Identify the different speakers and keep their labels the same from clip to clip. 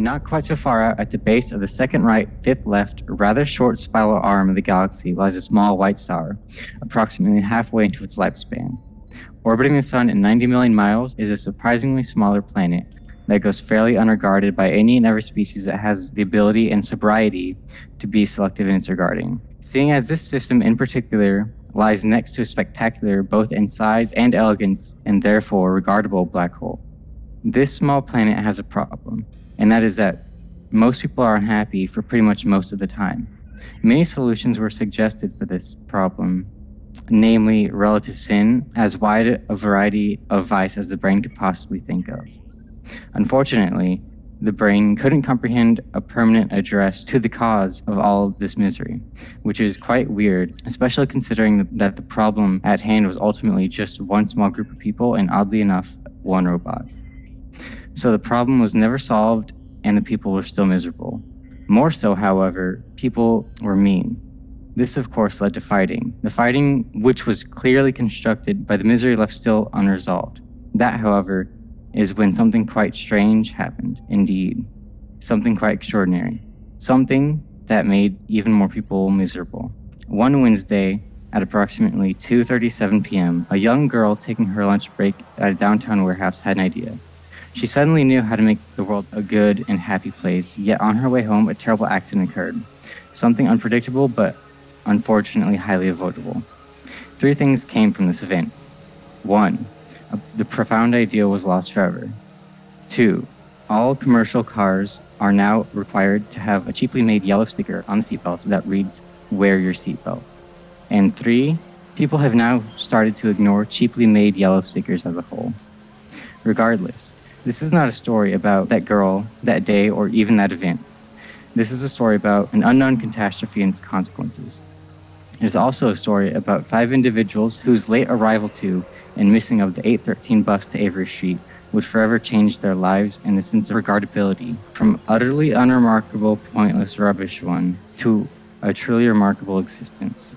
Speaker 1: Not quite so far out, at the base of the second right, fifth left, rather short spiral arm of the galaxy lies a small white star, approximately halfway into its lifespan. Orbiting the Sun at 90 million miles is a surprisingly smaller planet that goes fairly unregarded by any and every species that has the ability and sobriety to be selective in its regarding. Seeing as this system in particular lies next to a spectacular, both in size and elegance, and therefore regardable black hole. This small planet has a problem, and that is that most people are unhappy for pretty much most of the time. Many solutions were suggested for this problem, namely relative sin, as wide a variety of vice as the brain could possibly think of. Unfortunately, the brain couldn't comprehend a permanent address to the cause of all this misery, which is quite weird, especially considering that the problem at hand was ultimately just one small group of people and oddly enough, one robot. So the problem was never solved and the people were still miserable. More so, however, people were mean. This, of course, led to fighting. The fighting, which was clearly constructed by the misery left still unresolved. That, however, is when something quite strange happened, indeed. Something quite extraordinary. Something that made even more people miserable. One Wednesday, at approximately 2:37 p.m., a young girl taking her lunch break at a downtown warehouse had an idea. She suddenly knew how to make the world a good and happy place, yet on her way home, a terrible accident occurred. Something unpredictable, but unfortunately highly avoidable. Three things came from this event. One, the profound idea was lost forever. Two, all commercial cars are now required to have a cheaply made yellow sticker on the seatbelt that reads, Wear your seatbelt. And three, people have now started to ignore cheaply made yellow stickers as a whole. Regardless, this is not a story about that girl, that day, or even that event. This is a story about an unknown catastrophe and its consequences. It is also a story about five individuals whose late arrival to and missing of the 813 bus to Avery Street would forever change their lives and the sense of regardability from utterly unremarkable, pointless rubbish one to a truly remarkable existence.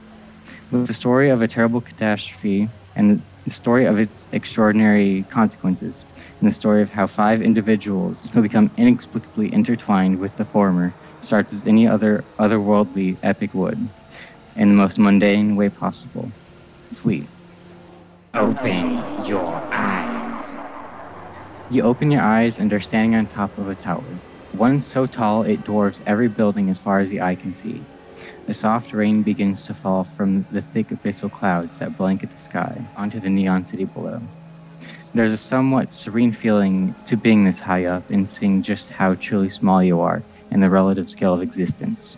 Speaker 1: With the story of a terrible catastrophe and the story of its extraordinary consequences, and the story of how five individuals who become inexplicably intertwined with the former starts as any other otherworldly epic would, in the most mundane way possible. Sleep.
Speaker 2: Open your eyes.
Speaker 1: You open your eyes and are standing on top of a tower, one so tall it dwarfs every building as far as the eye can see. A soft rain begins to fall from the thick abyssal clouds that blanket the sky onto the neon city below. There's a somewhat serene feeling to being this high up and seeing just how truly small you are in the relative scale of existence.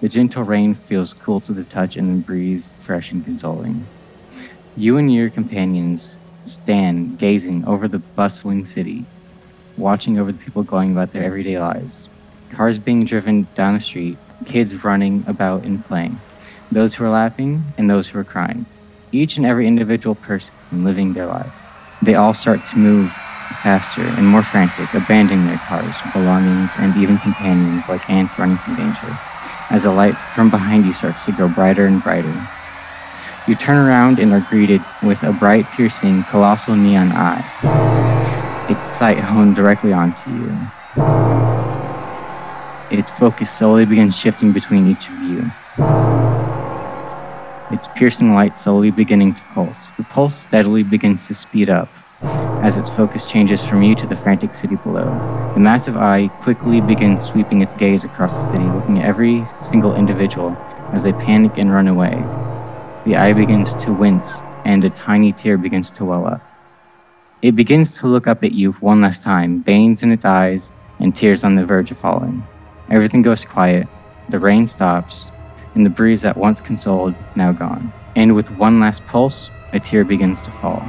Speaker 1: The gentle rain feels cool to the touch and the breeze fresh and consoling. You and your companions stand gazing over the bustling city, watching over the people going about their everyday lives. Cars being driven down the street, kids running about and playing, those who are laughing and those who are crying. Each and every individual person living their life. They all start to move faster and more frantic, abandoning their cars, belongings, and even companions like ants running from danger, as the light from behind you starts to grow brighter and brighter. You turn around and are greeted with a bright, piercing, colossal neon eye. Its sight honed directly onto you. Its focus slowly begins shifting between each of you. Its piercing light slowly beginning to pulse. The pulse steadily begins to speed up as its focus changes from you to the frantic city below. The massive eye quickly begins sweeping its gaze across the city, looking at every single individual as they panic and run away. The eye begins to wince, and a tiny tear begins to well up. It begins to look up at you one last time, veins in its eyes, and tears on the verge of falling. Everything goes quiet, the rain stops, and the breeze that once consoled, now gone. And with one last pulse, a tear begins to fall.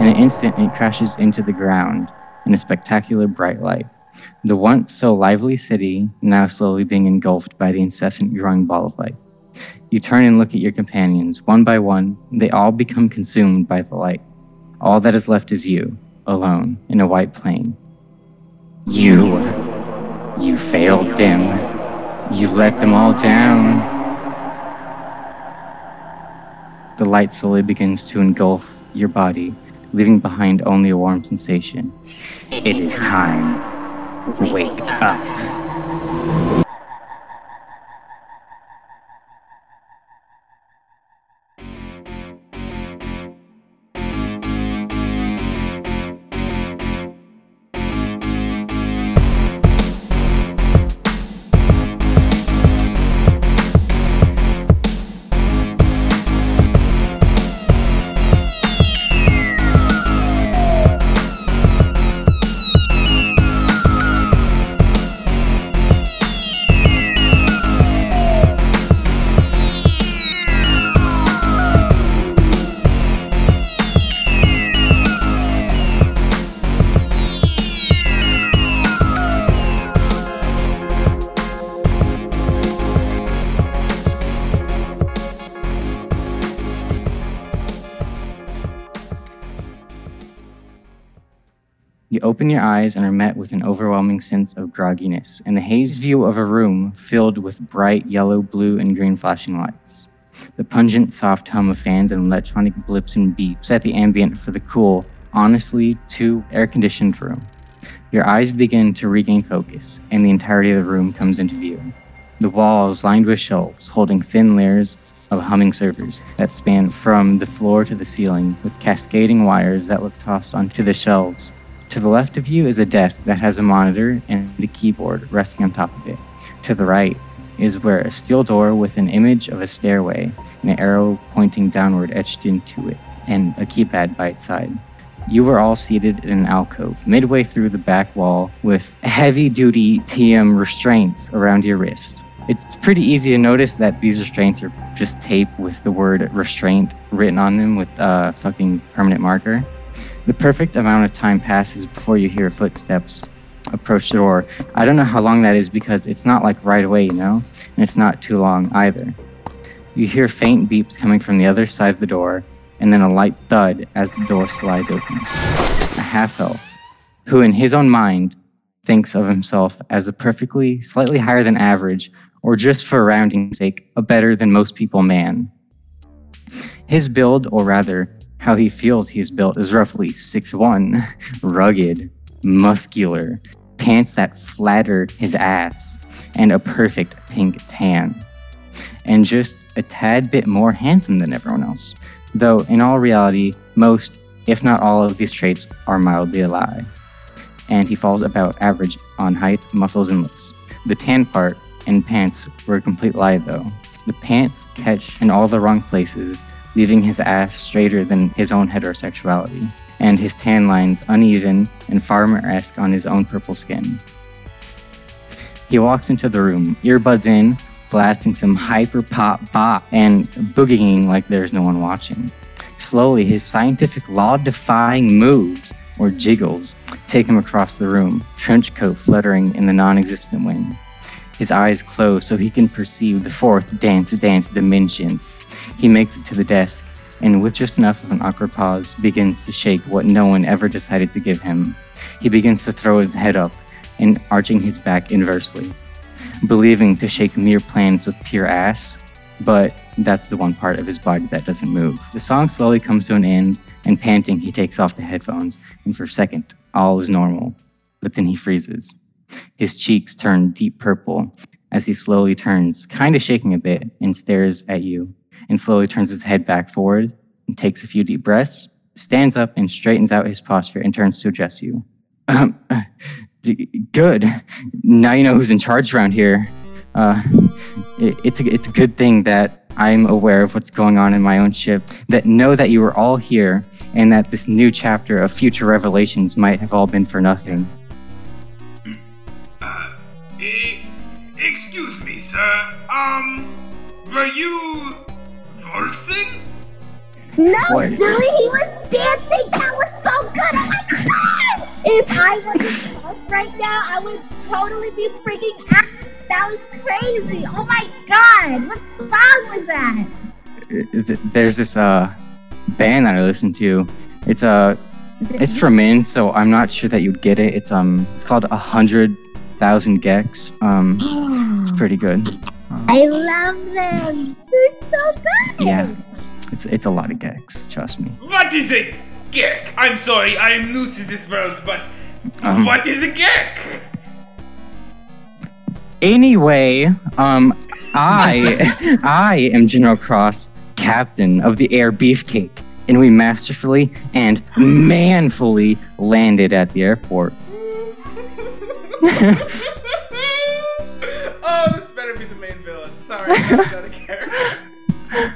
Speaker 1: In an instant, it crashes into the ground in a spectacular bright light. The once so lively city now slowly being engulfed by the incessant growing ball of light. You turn and look at your companions. One by one, they all become consumed by the light. All that is left is you, alone, in a white plain.
Speaker 2: You. You failed them. You let them all down.
Speaker 1: The light slowly begins to engulf your body, leaving behind only a warm sensation.
Speaker 2: It is time
Speaker 1: Wake up. Open your eyes and are met with an overwhelming sense of grogginess and a hazed view of a room filled with bright yellow, blue, and green flashing lights. The pungent, soft hum of fans and electronic blips and beats set the ambient for the cool, honestly, too air conditioned room. Your eyes begin to regain focus, and the entirety of the room comes into view. The walls lined with shelves holding thin layers of humming servers that span from the floor to the ceiling with cascading wires that look tossed onto the shelves. To the left of you is a desk that has a monitor and a keyboard resting on top of it. To the right is where a steel door with an image of a stairway and an arrow pointing downward etched into it, and a keypad by its side. You were all seated in an alcove midway through the back wall with heavy duty TM restraints around your wrist. It's pretty easy to notice that these restraints are just tape with the word restraint written on them with a fucking permanent marker. The perfect amount of time passes before you hear footsteps approach the door. I don't know how long that is because it's not like right away, you know? And it's not too long either. You hear faint beeps coming from the other side of the door, and then a light thud as the door slides open. A half elf, who in his own mind thinks of himself as a perfectly, slightly higher than average, or just for rounding's sake, a better than most people man. His build, or rather, how he feels he is built, is roughly 6'1, rugged, muscular, pants that flatter his ass, and a perfect pink tan. And just a tad bit more handsome than everyone else. Though, in all reality, most, if not all, of these traits are mildly a lie. And he falls about average on height, muscles, and looks. The tan part and pants were a complete lie, though. The pants catch in all the wrong places, leaving his ass straighter than his own heterosexuality, and his tan lines uneven and farmer esque on his own purple skin. He walks into the room, earbuds in, blasting some hyper pop bop, and boogieing like there's no one watching. Slowly, his scientific law defying moves, or jiggles, take him across the room, trench coat fluttering in the non existent wind. His eyes close so he can perceive the fourth dance dance dimension. He makes it to the desk, and with just enough of an awkward pause, begins to shake what no one ever decided to give him. He begins to throw his head up and arching his back inversely, believing to shake mere plans with pure ass, but that's the one part of his body that doesn't move. The song slowly comes to an end, and panting, he takes off the headphones, and for a second, all is normal. But then he freezes. His cheeks turn deep purple as he slowly turns, kind of shaking a bit, and stares at you, and slowly turns his head back forward and takes a few deep breaths, stands up and straightens out his posture and turns to address you. Um, d- good. Now you know who's in charge around here. Uh, it, it's a, it's a good thing that I'm aware of what's going on in my own ship. That know that you were all here, and that this new chapter of future revelations might have all been for nothing.
Speaker 3: Eh, excuse me, sir. Um, were you waltzing?
Speaker 4: No,
Speaker 1: What?
Speaker 4: dude, he was dancing. That was so good. Oh my god! If I was in house right now, I would totally be freaking out. That was crazy. Oh my god! What song was that?
Speaker 1: There's this uh band that I listen to. It's uh it's from men, so I'm not sure that you'd get it. It's um it's called a hundred thousand gecs. Um, it's pretty good. Um,
Speaker 4: I love them. They're so good.
Speaker 1: yeah, it's it's a lot of gecs. Trust me.
Speaker 3: What is a geck? I'm sorry, I'm new to this world, but
Speaker 1: Um,
Speaker 3: what is a geck?
Speaker 1: Anyway, um, I, I am General Cross, captain of the Air Beefcake, and we masterfully and manfully landed at the airport.
Speaker 5: oh, this better be the main villain. Sorry, out of character.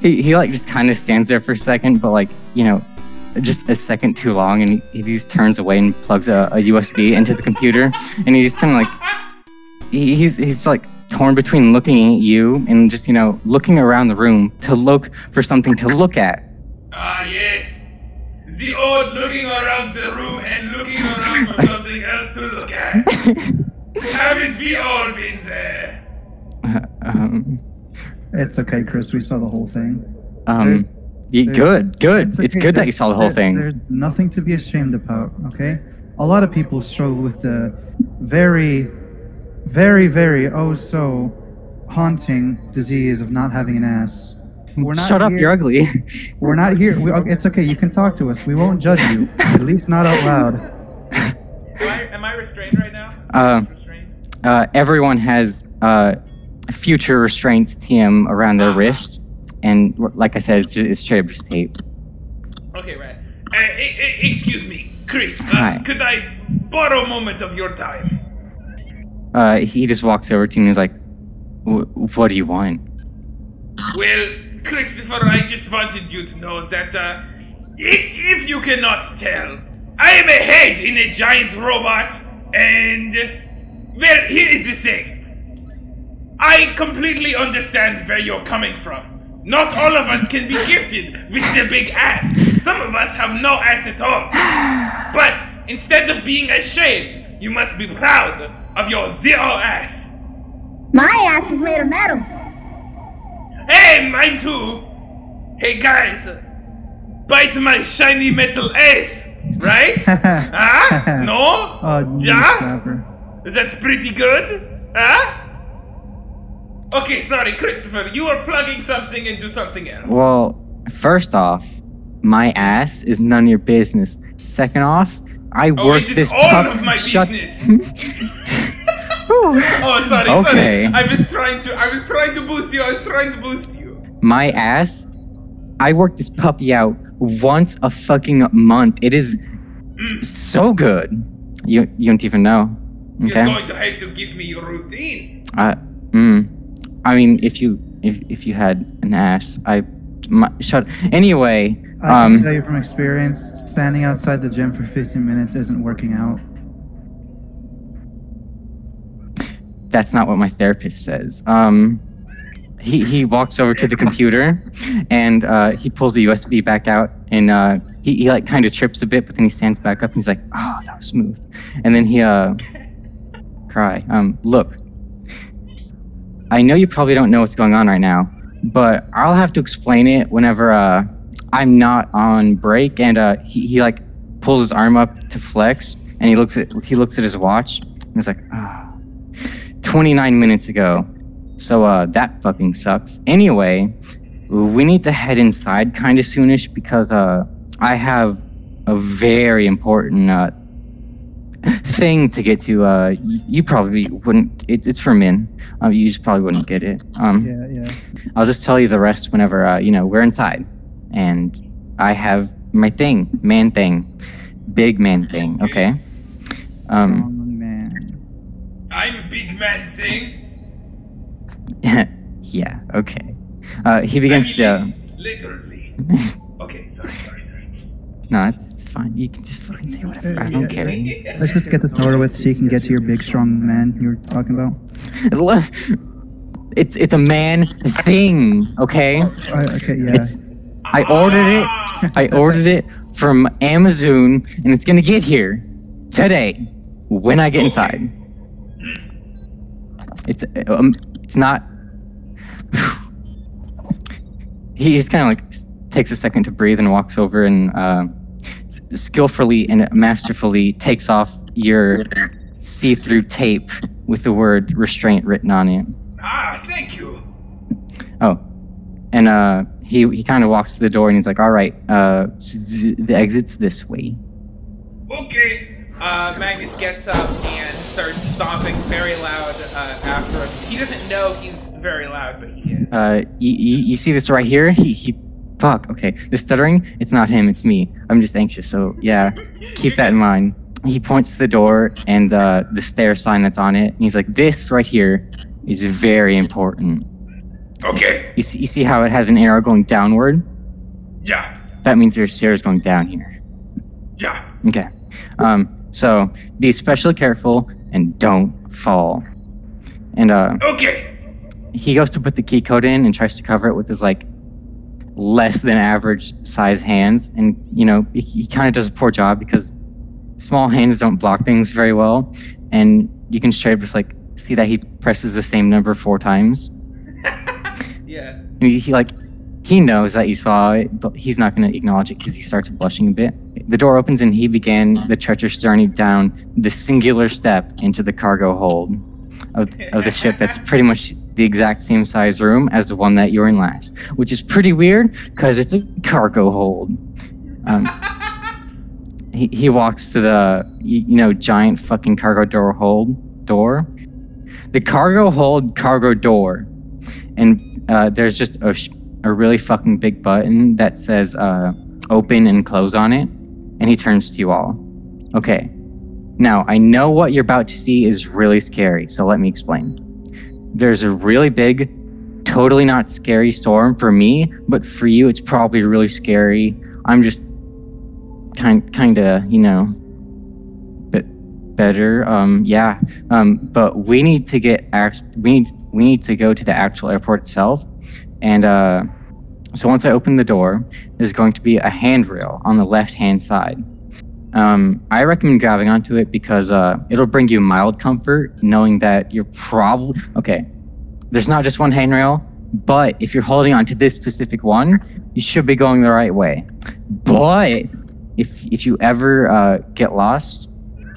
Speaker 1: he, he like just kind of stands there for a second, but like you know, just a second too long, and he, he just turns away and plugs a, a USB into the computer, and he just kind of like he, he's he's like torn between looking at you and just you know looking around the room to look for something to look at.
Speaker 3: Ah, yes. The old looking around the room and looking around for something else to look at. Haven't we all been there?
Speaker 1: um,
Speaker 6: It's okay, Chris. We saw the whole thing.
Speaker 1: um, y-
Speaker 6: there's-
Speaker 1: good, good. It's
Speaker 6: okay,
Speaker 1: good that you saw the whole
Speaker 6: there's-
Speaker 1: thing.
Speaker 6: There's nothing to be ashamed about, okay? A lot of people struggle with the very, very, very, oh so haunting disease of not having an ass. We're not
Speaker 1: Shut up,
Speaker 6: here-
Speaker 1: you're ugly.
Speaker 6: We're not here. We, okay, it's okay. You can talk to us. We won't judge you. At least not out loud.
Speaker 5: Am I, am I restrained right now?
Speaker 1: Uh,
Speaker 5: restrained?
Speaker 1: uh, everyone has uh, future restraints TM around their
Speaker 5: Ah.
Speaker 1: wrist, and like I said, it's, it's just tape.
Speaker 5: Okay, right.
Speaker 3: Uh, e- e- excuse me, Chris. Uh,
Speaker 1: Hi.
Speaker 3: could I borrow a moment of your time?
Speaker 1: Uh, he just walks over to me and is like, "Wh- "What do you want?"
Speaker 3: Well, Christopher, I just wanted you to know that, uh, if, if you cannot tell, I am a head in a giant robot, and, well, here is the thing. I completely understand where you're coming from. Not all of us can be gifted with a big ass. Some of us have no ass at all. But instead of being ashamed, you must be proud of your zero ass.
Speaker 4: My ass is made of metal.
Speaker 3: Hey, mine too. Hey guys, bite my shiny metal ass, right? huh? No?
Speaker 6: Oh, knee
Speaker 3: Yeah?
Speaker 6: slapper.
Speaker 3: That's pretty good, huh? Okay, sorry, Christopher. You are plugging something into something else.
Speaker 1: Well, first off, my ass is none of your business. Second off, I
Speaker 3: oh,
Speaker 1: work
Speaker 3: it is
Speaker 1: this
Speaker 3: all of my
Speaker 1: Shut-
Speaker 3: business. oh, sorry,
Speaker 1: Okay.
Speaker 3: sorry. I was trying to. I was trying to boost you. I was trying to boost you.
Speaker 1: my ass, I work this puppy out once a fucking month. It is
Speaker 3: Mm.
Speaker 1: so good. You you don't even know.
Speaker 3: You're going to have to give me your routine.
Speaker 1: Uh, mm. I mean, if you if if you had an ass, I my, shut. Anyway,
Speaker 6: I can tell
Speaker 1: um,
Speaker 6: you from experience, standing outside the gym for 15 minutes isn't working out.
Speaker 1: that's not what my therapist says. Um, he he walks over to the computer, and uh, he pulls the USB back out, and uh, he he like kind of trips a bit, but then he stands back up, and he's like, "Oh, that was smooth," and then he uh, cry. Um, look, I know you probably don't know what's going on right now, but I'll have to explain it whenever uh, I'm not on break. And uh, he, he like pulls his arm up to flex, and he looks at he looks at his watch, and he's like, ah, 29 minutes ago. So uh, that fucking sucks. Anyway, we need to head inside kind of soonish because uh, I have a very important uh, thing to get to. Uh, you probably wouldn't. It, it's for men. Uh, you just probably wouldn't get it. Um,
Speaker 6: Yeah, yeah.
Speaker 1: I'll just tell you the rest whenever uh, you know we're inside, and I have my thing, man thing, big man thing. Okay. Um,
Speaker 6: Oh, man.
Speaker 3: I'm a Big Man thing.
Speaker 1: yeah. Okay. Uh, he
Speaker 3: I
Speaker 1: begins
Speaker 3: mean,
Speaker 1: to.
Speaker 3: literally. Okay, sorry, sorry, sorry.
Speaker 1: no, it's, it's fine. You can just fucking say whatever. I don't care.
Speaker 6: Let's just get this over with so you can get to your big, strong man you were talking about.
Speaker 1: It's it's a man thing. Okay.
Speaker 6: Uh, okay, yeah.
Speaker 1: It's. I ordered it. I ordered it from Amazon, and it's gonna get here today when I get inside. It's um, it's not. He just kind of like takes a second to breathe and walks over and uh, s- skillfully and masterfully takes off your see-through tape with the word restraint written on it.
Speaker 3: Ah, thank you.
Speaker 1: Oh, and uh, he he kind of walks to the door and he's like, "All right, uh, z- the exit's this way."
Speaker 3: Okay,
Speaker 5: Uh, Magnus gets up and starts stomping very loud uh, after him. He doesn't know he's very loud, but he is.
Speaker 1: Uh, you, you, you see this right here? He, he, fuck, okay. The stuttering, it's not him, it's me. I'm just anxious, so yeah, keep that in mind. He points to the door and uh, the stair sign that's on it, and he's like, this right here is very important.
Speaker 3: Okay.
Speaker 1: You see, you see how it has an arrow going downward?
Speaker 3: Yeah.
Speaker 1: That means there's stairs going down here.
Speaker 3: Yeah.
Speaker 1: Okay. Um, so be especially careful and don't fall. And uh,
Speaker 3: Okay.
Speaker 1: he goes to put the key code in and tries to cover it with his like less than average size hands, and you know he, he kind of does a poor job because small hands don't block things very well, and you can straight up just like see that he presses the same number four times.
Speaker 5: yeah.
Speaker 1: And he, he like he knows that you saw it, but he's not going to acknowledge it because he starts blushing a bit. The door opens and he began the treacherous journey down the singular step into the cargo hold of, of the ship. That's pretty much the exact same size room as the one that you're in last, which is pretty weird because it's a cargo hold. Um, he, he walks to the you, know giant fucking cargo door hold door, the cargo hold cargo door, and uh, there's just a, a really fucking big button that says uh, open and close on it, and he turns to you all. Okay. Now, I know what you're about to see is really scary, so let me explain. There's a really big, totally not scary storm for me, but for you, it's probably really scary. I'm just kind, kind of, you know, bit better. Um, yeah. Um, but we need to get. We need, we need to go to the actual airport itself, and uh, so once I open the door, there's going to be a handrail on the left-hand side. Um, I recommend grabbing onto it because uh, it'll bring you mild comfort, knowing that you're probably okay. There's not just one handrail, but if you're holding onto this specific one, you should be going the right way. But if if you ever uh, get lost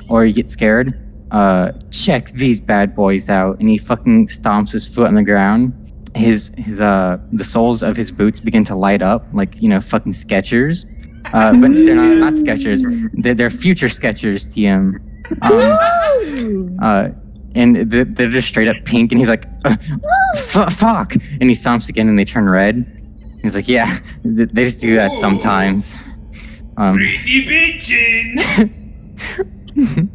Speaker 1: or you get scared, uh, check these bad boys out. And he fucking stomps his foot on the ground. His his uh the soles of his boots begin to light up like you know fucking Skechers. Uh, but they're not, not Skechers. They're, they're future Skechers, TM. Um, uh, and they're, they're just straight up pink, and he's like, uh, f- "Fuck!" And he stomps again, and they turn red. He's like, "Yeah, th- they just do that sometimes." Um,
Speaker 3: Pretty bitchin'.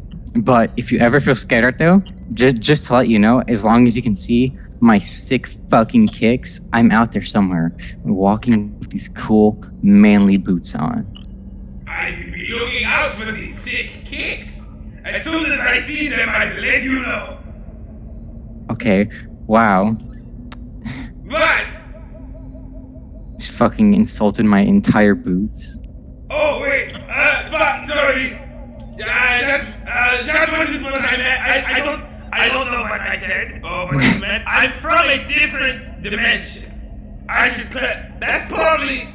Speaker 1: but if you ever feel scared though, just just to let you know, as long as you can see my sick fucking kicks, I'm out there somewhere, walking with these cool manly boots on.
Speaker 3: I will be looking out for these sick kicks. As soon as I see them, I will let you know.
Speaker 1: Okay, wow,
Speaker 3: But,
Speaker 1: He's fucking insulted my entire boots.
Speaker 3: oh wait, uh, fuck, sorry. Uh, that, uh, that wasn't what I meant. I, I don't, I don't know what I said or what I meant. I'm from a different dimension. I should clear. That's probably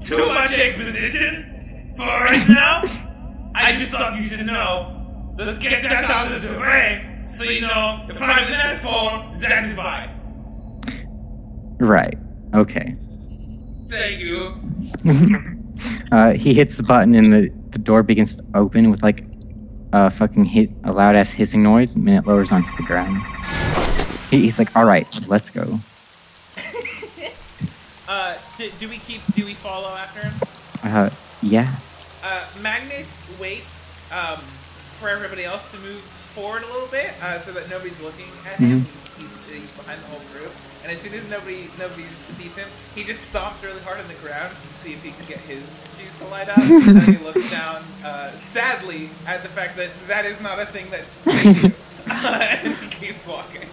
Speaker 3: too much exposition for right now. I just thought you should know. Let's get that out of the way. So you know, if I'm in the next form, that is fine.
Speaker 1: Right. Okay.
Speaker 3: Thank you.
Speaker 1: uh, he hits the button and the, the door begins to open with like a fucking hit a loud ass hissing noise and then it lowers onto the ground. He's like, all right, let's go.
Speaker 5: Uh, do, do we keep? Do we follow after him?
Speaker 1: Uh, yeah.
Speaker 5: Uh, Magnus waits um, for everybody else to move forward a little bit, uh, so that nobody's looking at him.
Speaker 1: Mhm.
Speaker 5: He's, he's, he's behind the whole group, and as soon as nobody nobody sees him, he just stomps really hard on the ground to see if he can get his shoes to light up. and then he looks down uh, sadly at the fact that that is not a thing that they do, and he keeps walking.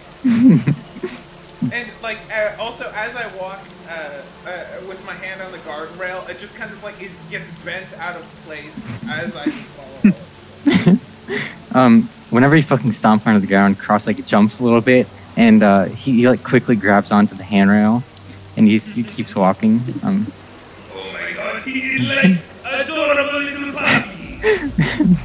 Speaker 5: And like uh, also as I walk uh, uh, with my hand on the guardrail, it just kind of like is, gets bent out of place as I follow.
Speaker 1: Um, whenever he fucking stomps onto the ground, Cross like jumps a little bit and uh, he, he like quickly grabs onto the handrail and he, he keeps walking. Um,
Speaker 3: Oh my god, he is like adorable little puppy.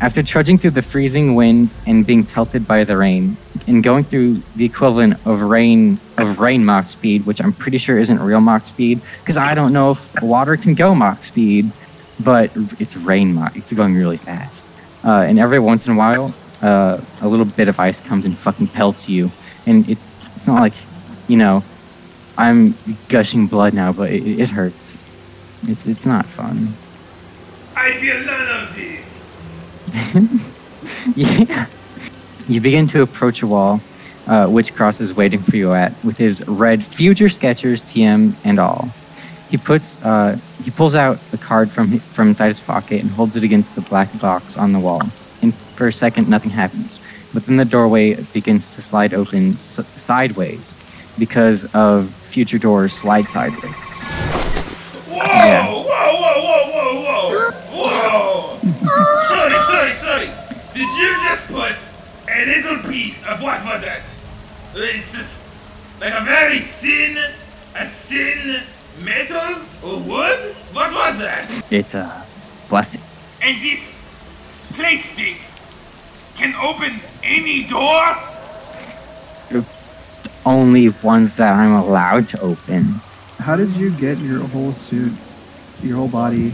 Speaker 1: After trudging through the freezing wind and being pelted by the rain, and going through the equivalent of rain of rain Mach speed, which I'm pretty sure isn't real Mach speed, because I don't know if water can go Mach speed, but it's rain Mach. It's going really fast. uh, and every once in a while, uh, a little bit of ice comes and fucking pelts you. And it's, it's not like, you know, I'm gushing blood now, but it, it hurts. It's it's not fun.
Speaker 3: I feel none of this.
Speaker 1: yeah. You begin to approach a wall, uh, which Cross is waiting for you at, with his red Future Skechers TM and all. He puts, uh, he pulls out a card from from inside his pocket and holds it against the black box on the wall. For a second, nothing happens. But then the doorway begins to slide open s- sideways because of future doors slide sideways.
Speaker 3: Whoa!
Speaker 1: Yeah.
Speaker 3: Whoa! Whoa! Whoa! Whoa! Whoa! Whoa! sorry! Sorry! Sorry! Did you just put a little piece of what was that? It's just like a very thin, a thin metal or wood. What was that?
Speaker 1: It's uh, plastic.
Speaker 3: And this plastic can open any door.
Speaker 1: The Only ones that I'm allowed to open.
Speaker 6: How did you get your whole suit, your whole body,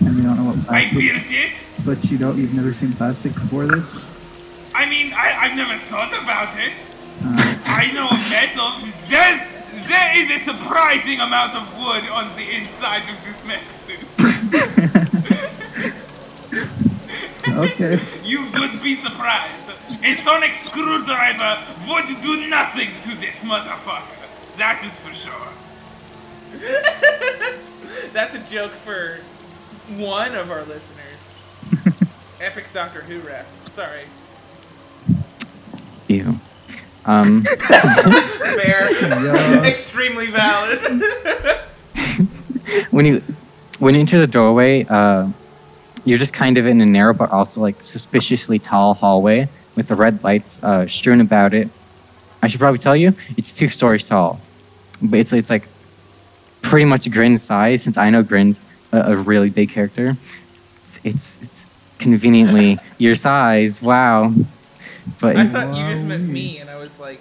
Speaker 6: and you don't know what plastic?
Speaker 3: I built it.
Speaker 6: But you don't. You've never seen plastics before this?
Speaker 3: I mean, I, I've never thought about it.
Speaker 6: Uh,
Speaker 3: I know metal. There's, there is a surprising amount of wood on the inside of this mech suit.
Speaker 6: okay.
Speaker 3: You would be surprised. A sonic screwdriver would do nothing to this motherfucker. That is for sure.
Speaker 5: That's a joke for one of our listeners. Epic Doctor Who refs. Sorry.
Speaker 1: Ew. Um,
Speaker 5: Fair.
Speaker 6: Yeah.
Speaker 5: Extremely valid.
Speaker 1: when you when you enter the doorway, uh, you're just kind of in a narrow but also like suspiciously tall hallway with the red lights uh, strewn about it. I should probably tell you, it's two stories tall, but it's it's like pretty much Gren's size. Since I know Gren's a, a really big character, it's it's, it's conveniently your size. Wow, but
Speaker 5: I thought you just meant me, and I was like,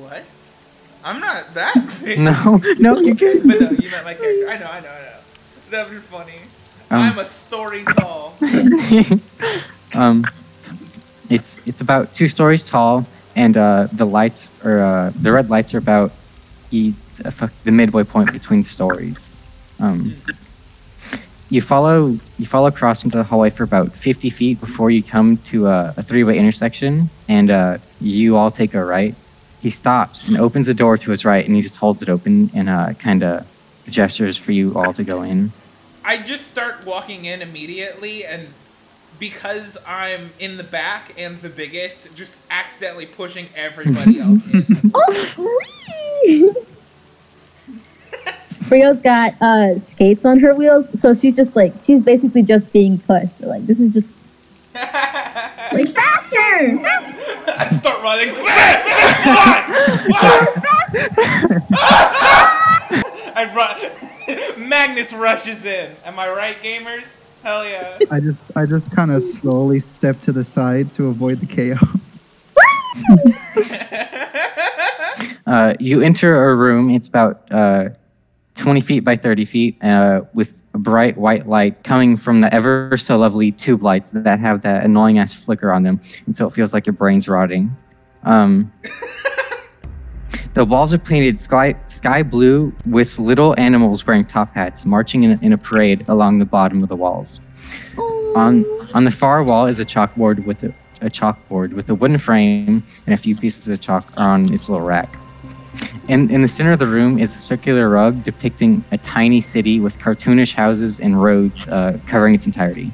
Speaker 5: what? I'm not that big.
Speaker 1: no, no, you're good.
Speaker 5: But no, you meant my character. I know, I know, I know. That was funny.
Speaker 1: Um,
Speaker 5: I'm a story tall.
Speaker 1: um, it's it's about two stories tall, and uh, the lights are uh, the red lights are about e- the midway point between stories. Um, you follow you follow Cross into the hallway for about 50 feet before you come to a, a three-way intersection, and uh, you all take a right. He stops and opens the door to his right, and he just holds it open and uh, kind of gestures for you all to go in.
Speaker 5: I just start walking in immediately, and because I'm in the back and the biggest, just accidentally pushing everybody else in.
Speaker 4: Oh, sweet! Frio's got uh, skates on her wheels, so she's just like she's basically just being pushed. Like this is just like faster, faster.
Speaker 5: I start running. what? What? I run. Magnus rushes in. Am I right, gamers? Hell yeah.
Speaker 6: I just I just kind of slowly step to the side to avoid the chaos.
Speaker 1: Uh, you enter a room. It's about uh, 20 feet by 30 feet uh, with a bright white light coming from the ever so lovely tube lights that have that annoying ass flicker on them. And so it feels like your brain's rotting. Um, the walls are painted sky, sky blue with little animals wearing top hats marching in a, in a parade along the bottom of the walls. On on the far wall is a chalkboard with a, a chalkboard with a wooden frame and a few pieces of chalk on its little rack. In in the center of the room is a circular rug depicting a tiny city with cartoonish houses and roads uh, covering its entirety.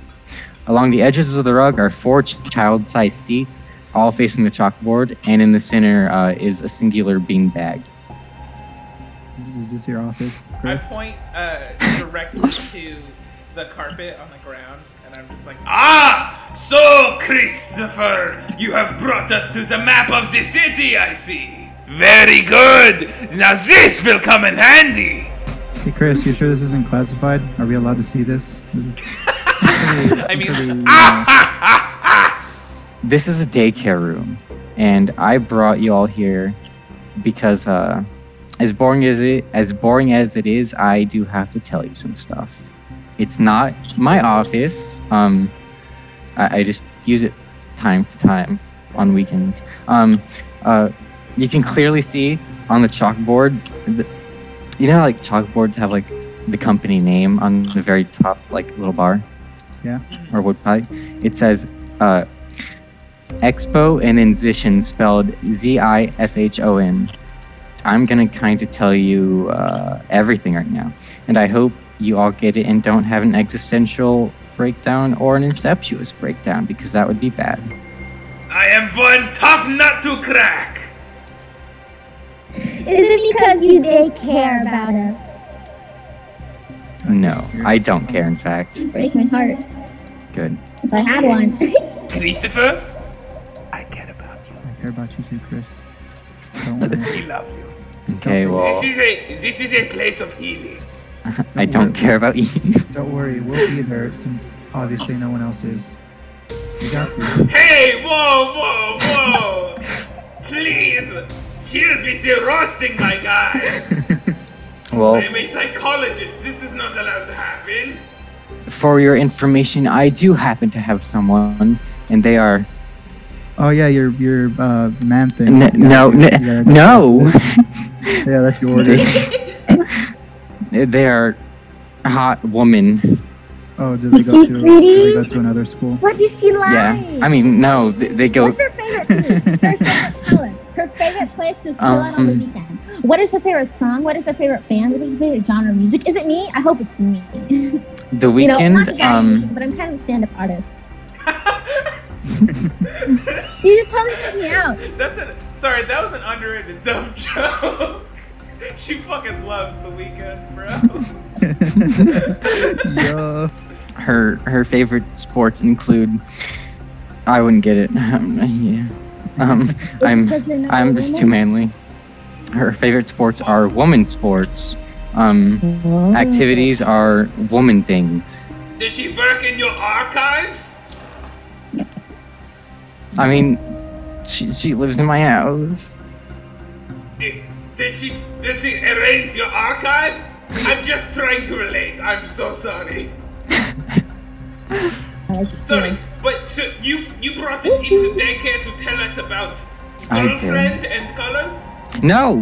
Speaker 1: Along the edges of the rug are four child-sized seats, all facing the chalkboard, and in the center uh, is a singular beanbag.
Speaker 6: Is this your office?
Speaker 5: I point uh, directly to the carpet on the ground, and I'm just like,
Speaker 3: Ah, so Christopher, you have brought us to the map of the city. I see. Very good. Now this will come in handy.
Speaker 6: Hey Chris, you sure this isn't classified? Are we allowed to see this?
Speaker 5: I mean,
Speaker 6: Pretty,
Speaker 3: Ah,
Speaker 6: uh,
Speaker 3: ha, ha, ha.
Speaker 1: This is a daycare room, and I brought you all here because, uh, as boring as it as boring as it is, I do have to tell you some stuff. It's not my office. Um, I, I just use it time to time on weekends. Um, uh, you can clearly see on the chalkboard. The, you know, like chalkboards have like the company name on the very top, like little bar.
Speaker 6: Yeah.
Speaker 1: Or wood pipe. It says uh, Expo and then Zishon spelled Z I S H O N. I'm gonna kind of tell you uh, everything right now, and I hope you all get it and don't have an existential breakdown or an incestuous breakdown because that would be bad.
Speaker 3: I am one tough nut to crack.
Speaker 4: Is it because you did care about us?
Speaker 1: No, I don't care. In fact,
Speaker 4: Break my heart.
Speaker 1: good.
Speaker 4: If I had one.
Speaker 3: Christopher, care about you
Speaker 6: too, Chris. Don't worry.
Speaker 3: We love you.
Speaker 1: Okay, well,
Speaker 3: This is a this is a place of healing.
Speaker 1: I don't care about you.
Speaker 6: Don't worry, we'll be there since obviously no one else is. We got you.
Speaker 3: Hey, whoa, whoa, whoa! Please, chill this is roasting, my guy.
Speaker 1: well,
Speaker 3: I'm a psychologist. This is not allowed to happen.
Speaker 1: for your information, I do happen to have someone, and they are
Speaker 6: Oh yeah, your your uh, man thing.
Speaker 1: N-
Speaker 6: Yeah,
Speaker 1: no, n-
Speaker 6: you
Speaker 1: no.
Speaker 6: Yeah, that's your order.
Speaker 1: they, they are hot woman.
Speaker 6: Oh, did they go to? Did they go to another school?
Speaker 4: what does she like?
Speaker 1: Yeah, I mean, no, they, they go.
Speaker 4: What's her favorite food? Her favorite color? Her favorite place to chill out on the
Speaker 1: Um,
Speaker 4: weekend? What is her favorite song? What is her favorite band? What is her favorite genre of music? Is it me? I hope it's me.
Speaker 1: The
Speaker 4: you know, I'm not
Speaker 1: weekend,
Speaker 4: a
Speaker 1: um,
Speaker 4: but I'm kind of a stand-up artist. You just totally took me out.
Speaker 5: That's a sorry. That was an underrated tough joke. she fucking loves the weekend, bro.
Speaker 6: Yo.
Speaker 1: her her favorite sports include. I wouldn't get it. Um, yeah. Um, I'm
Speaker 4: Because you're not a
Speaker 1: I'm just too manly. Her favorite sports are woman sports. Um, activities are woman things.
Speaker 3: Does she work in your archives?
Speaker 1: I mean, she she lives in my house.
Speaker 3: Does she does she arrange your archives? I'm just trying to relate. I'm so sorry. Sorry, but so you you brought us into daycare to tell us about
Speaker 1: I did.
Speaker 3: girlfriend and colors?
Speaker 1: No.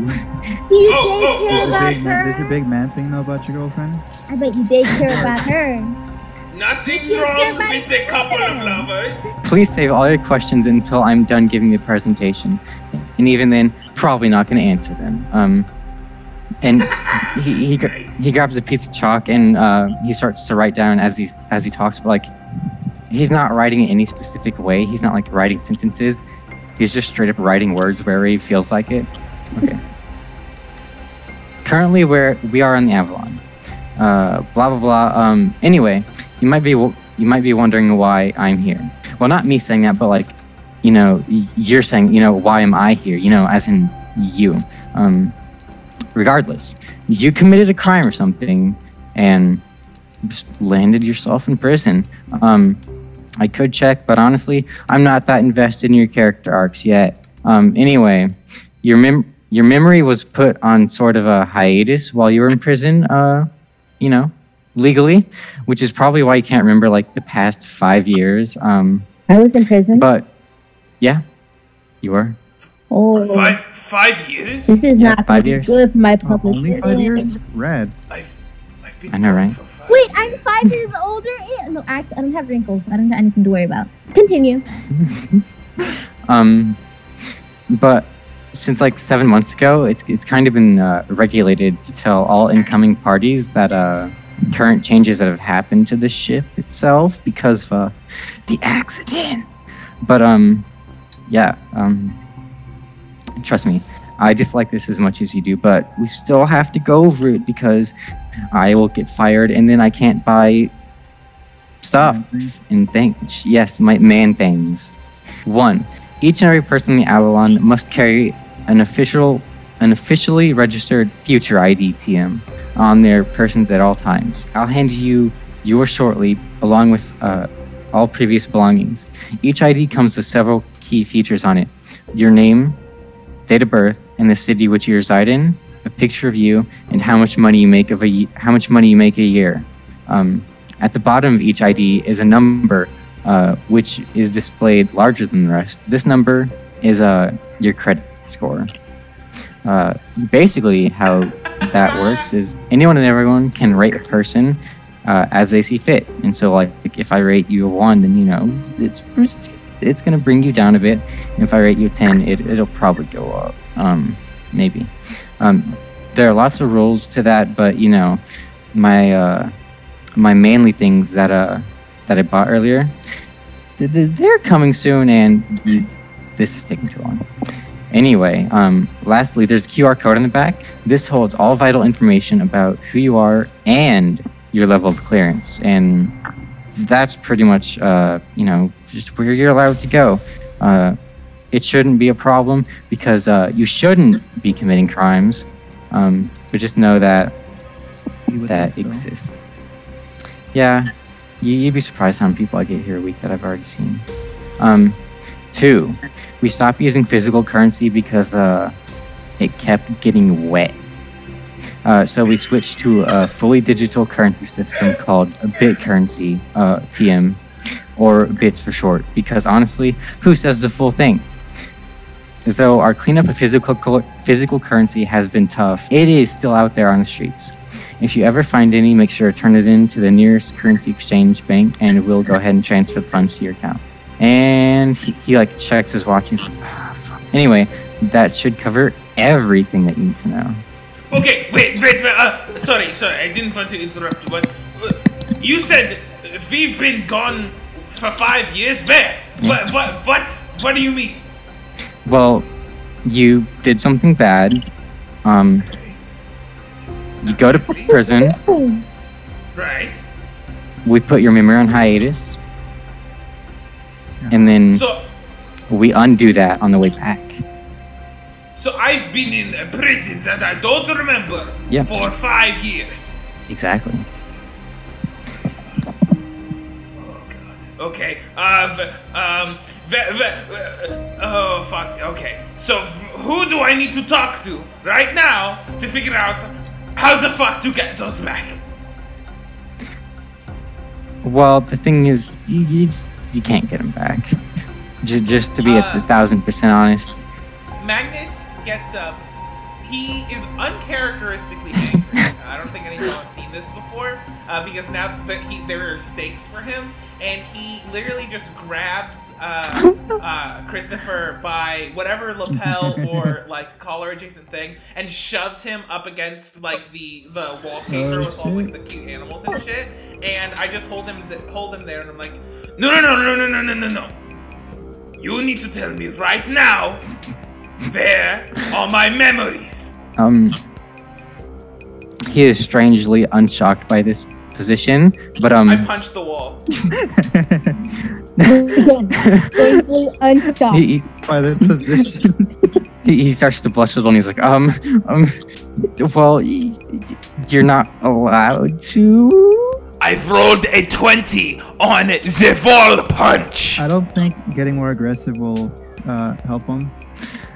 Speaker 4: You
Speaker 3: Oh,
Speaker 4: did
Speaker 3: oh,
Speaker 4: care
Speaker 3: oh,
Speaker 4: about
Speaker 6: Big man, there's a big man thing though about your girlfriend.
Speaker 4: I bet you did care about her.
Speaker 3: Nothing wrong
Speaker 4: get my
Speaker 3: with a couple of lovers.
Speaker 1: Please save all your questions until I'm done giving the presentation, and even then, probably not going to answer them. Um, and he he, gra- he grabs a piece of chalk and uh, he starts to write down as he as he talks, but like he's not writing in any specific way. He's not like writing sentences. He's just straight up writing words where he feels like it. Okay. Currently, where we are on the Avalon. Uh, blah blah blah. Um, anyway, you might be you might be wondering why I'm here. Well, not me saying that, but like, you know, you're saying, you know, why am I here? You know, as in you. Um, regardless, you committed a crime or something, and landed yourself in prison. Um, I could check, but honestly, I'm not that invested in your character arcs yet. Um, anyway, your mem- your memory was put on sort of a hiatus while you were in prison. Uh, you know, legally, which is probably why you can't remember like the past five years. Um,
Speaker 4: I was in prison.
Speaker 1: but yeah, you were.
Speaker 4: oh,
Speaker 3: Five five years?
Speaker 4: this is
Speaker 1: Yeah,
Speaker 4: not
Speaker 1: five years.
Speaker 4: good for my
Speaker 6: Oh,
Speaker 4: public.
Speaker 6: only five years? Red.
Speaker 3: I've I've been
Speaker 1: I know, right?
Speaker 3: for five
Speaker 4: Wait, I'm five years older. Eh, No, actually, I don't have wrinkles. I don't have anything to worry about. Continue.
Speaker 1: um, but since like seven months ago, it's it's kind of been uh, regulated to tell all incoming parties that uh, current changes that have happened to the ship itself because of uh, the accident. But um, yeah, um, trust me, I dislike this as much as you do, but we still have to go over it because I will get fired and then I can't buy stuff
Speaker 6: thing.
Speaker 1: and things. Yes, my man things. One, each and every person in the Avalon must carry an official, an officially registered future ID TM on their persons at all times. I'll hand you yours shortly, along with uh, all previous belongings. Each ID comes with several key features on it: your name, date of birth, and the city which you reside in, a picture of you, and how much money you make of a how much money you make a year. Um, at the bottom of each ID is a number uh, which is displayed larger than the rest. This number is uh, your credit score. Uh, basically, how that works is anyone and everyone can rate a person uh, as they see fit. And so, like, if I rate you a one, then you know it's it's gonna bring you down a bit. And if I rate you a ten, it it'll probably go up. Um, maybe. Um, there are lots of rules to that, but you know, my uh, my mainly things that uh that I bought earlier, th- th- they're coming soon, and this is taking too long. Anyway, um, lastly, there's a QR code on the back. This holds all vital information about who you are and your level of clearance, and that's pretty much, uh, you know, just where you're allowed to go. Uh, it shouldn't be a problem because uh, you shouldn't be committing crimes, um, but just know that that
Speaker 6: so.
Speaker 1: exist. Yeah, you, you'd be surprised how many people I get here a week that I've already seen. Um, two, we stopped using physical currency because uh, it kept getting wet. Uh, so we switched to a fully digital currency system called bit currency, uh, TM, or bits for short. Because honestly, who says the full thing? Though our cleanup of physical physical currency has been tough, it is still out there on the streets. If you ever find any, make sure to turn it in to the nearest currency exchange bank, and we'll go ahead and transfer the funds to your account. And he, he like checks his watch. He's like, ah. Anyway, that should cover everything that you need to know.
Speaker 3: Okay, wait, wait, wait. Uh, sorry, sorry, I didn't want to interrupt you, but uh, you said we've been gone for five years. Where? What? What? What? What do you mean?
Speaker 1: Well, you did something bad. Um, you go to prison.
Speaker 3: Right.
Speaker 1: We put your memory on hiatus, and then
Speaker 3: So,
Speaker 1: we undo that on the way back.
Speaker 3: so I've been in a prison that I don't remember
Speaker 1: Yeah.
Speaker 3: for five years.
Speaker 1: Exactly.
Speaker 3: Oh God. Okay. Uh. Um. V- v- uh, oh fuck. Okay. So v- who do I need to talk to right now to figure out how the fuck to get those back?
Speaker 1: Well, the thing is, you, you, just, you can't get him back. Just, just to be a
Speaker 3: Uh,
Speaker 1: thousand percent honest.
Speaker 5: Magnus gets up. He is uncharacteristically angry. I don't think anyone's seen this before, uh, because now that he there are stakes for him, and he literally just grabs uh, uh, Christopher by whatever lapel or like collar adjacent thing, and shoves him up against like the the wallpaper with all like the cute animals and shit. And I just hold him hold him there, and I'm like,
Speaker 3: No, no, no, no, no, no, no, no, no. You need to tell me right now where are my memories?
Speaker 1: Um, he is strangely unshocked by this position, but um,
Speaker 5: I punch the wall.
Speaker 4: Again, strangely unshocked.
Speaker 1: he, he,
Speaker 6: By the position.
Speaker 1: he he starts to blush a little, and he's like, um, um, well, y- y- you're not allowed to.
Speaker 3: I've rolled a 20 on the wall punch.
Speaker 6: I don't think getting more aggressive will uh, help him.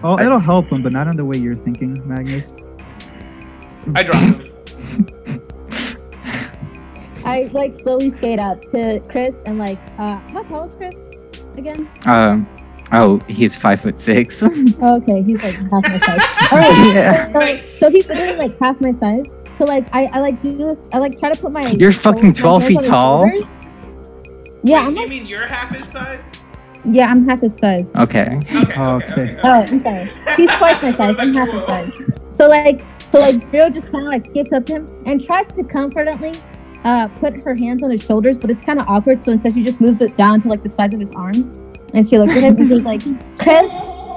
Speaker 6: Oh,
Speaker 1: I-
Speaker 6: it'll help him, but not in the way you're thinking, Magnus.
Speaker 5: I drop him.
Speaker 4: I like slowly skate up to Chris and like, uh, how tall is Chris again?
Speaker 1: Um, oh, he's five foot six.
Speaker 4: Oh, okay, he's like half my size. All right.
Speaker 1: yeah.
Speaker 4: So,
Speaker 5: Nice.
Speaker 4: so he's literally like half my size. So like I, I like do this. I like try to put my.
Speaker 1: You're fucking 12 feet tall?
Speaker 4: shoulders. Yeah,
Speaker 5: Wait,
Speaker 4: I'm
Speaker 5: do you
Speaker 4: like
Speaker 5: mean you're half his size?
Speaker 4: yeah, I'm half his size.
Speaker 1: Okay.
Speaker 5: Okay, okay,
Speaker 6: Oh,
Speaker 5: okay.
Speaker 6: okay.
Speaker 4: Oh, I'm sorry. He's twice my size. I'm half his size. So like, so like, Rio just kind of like skips up to him and tries to confidently uh, put her hands on his shoulders, but it's kind of awkward. So instead, she just moves it down to like the sides of his arms, and she looks at him and she's like, "Chris,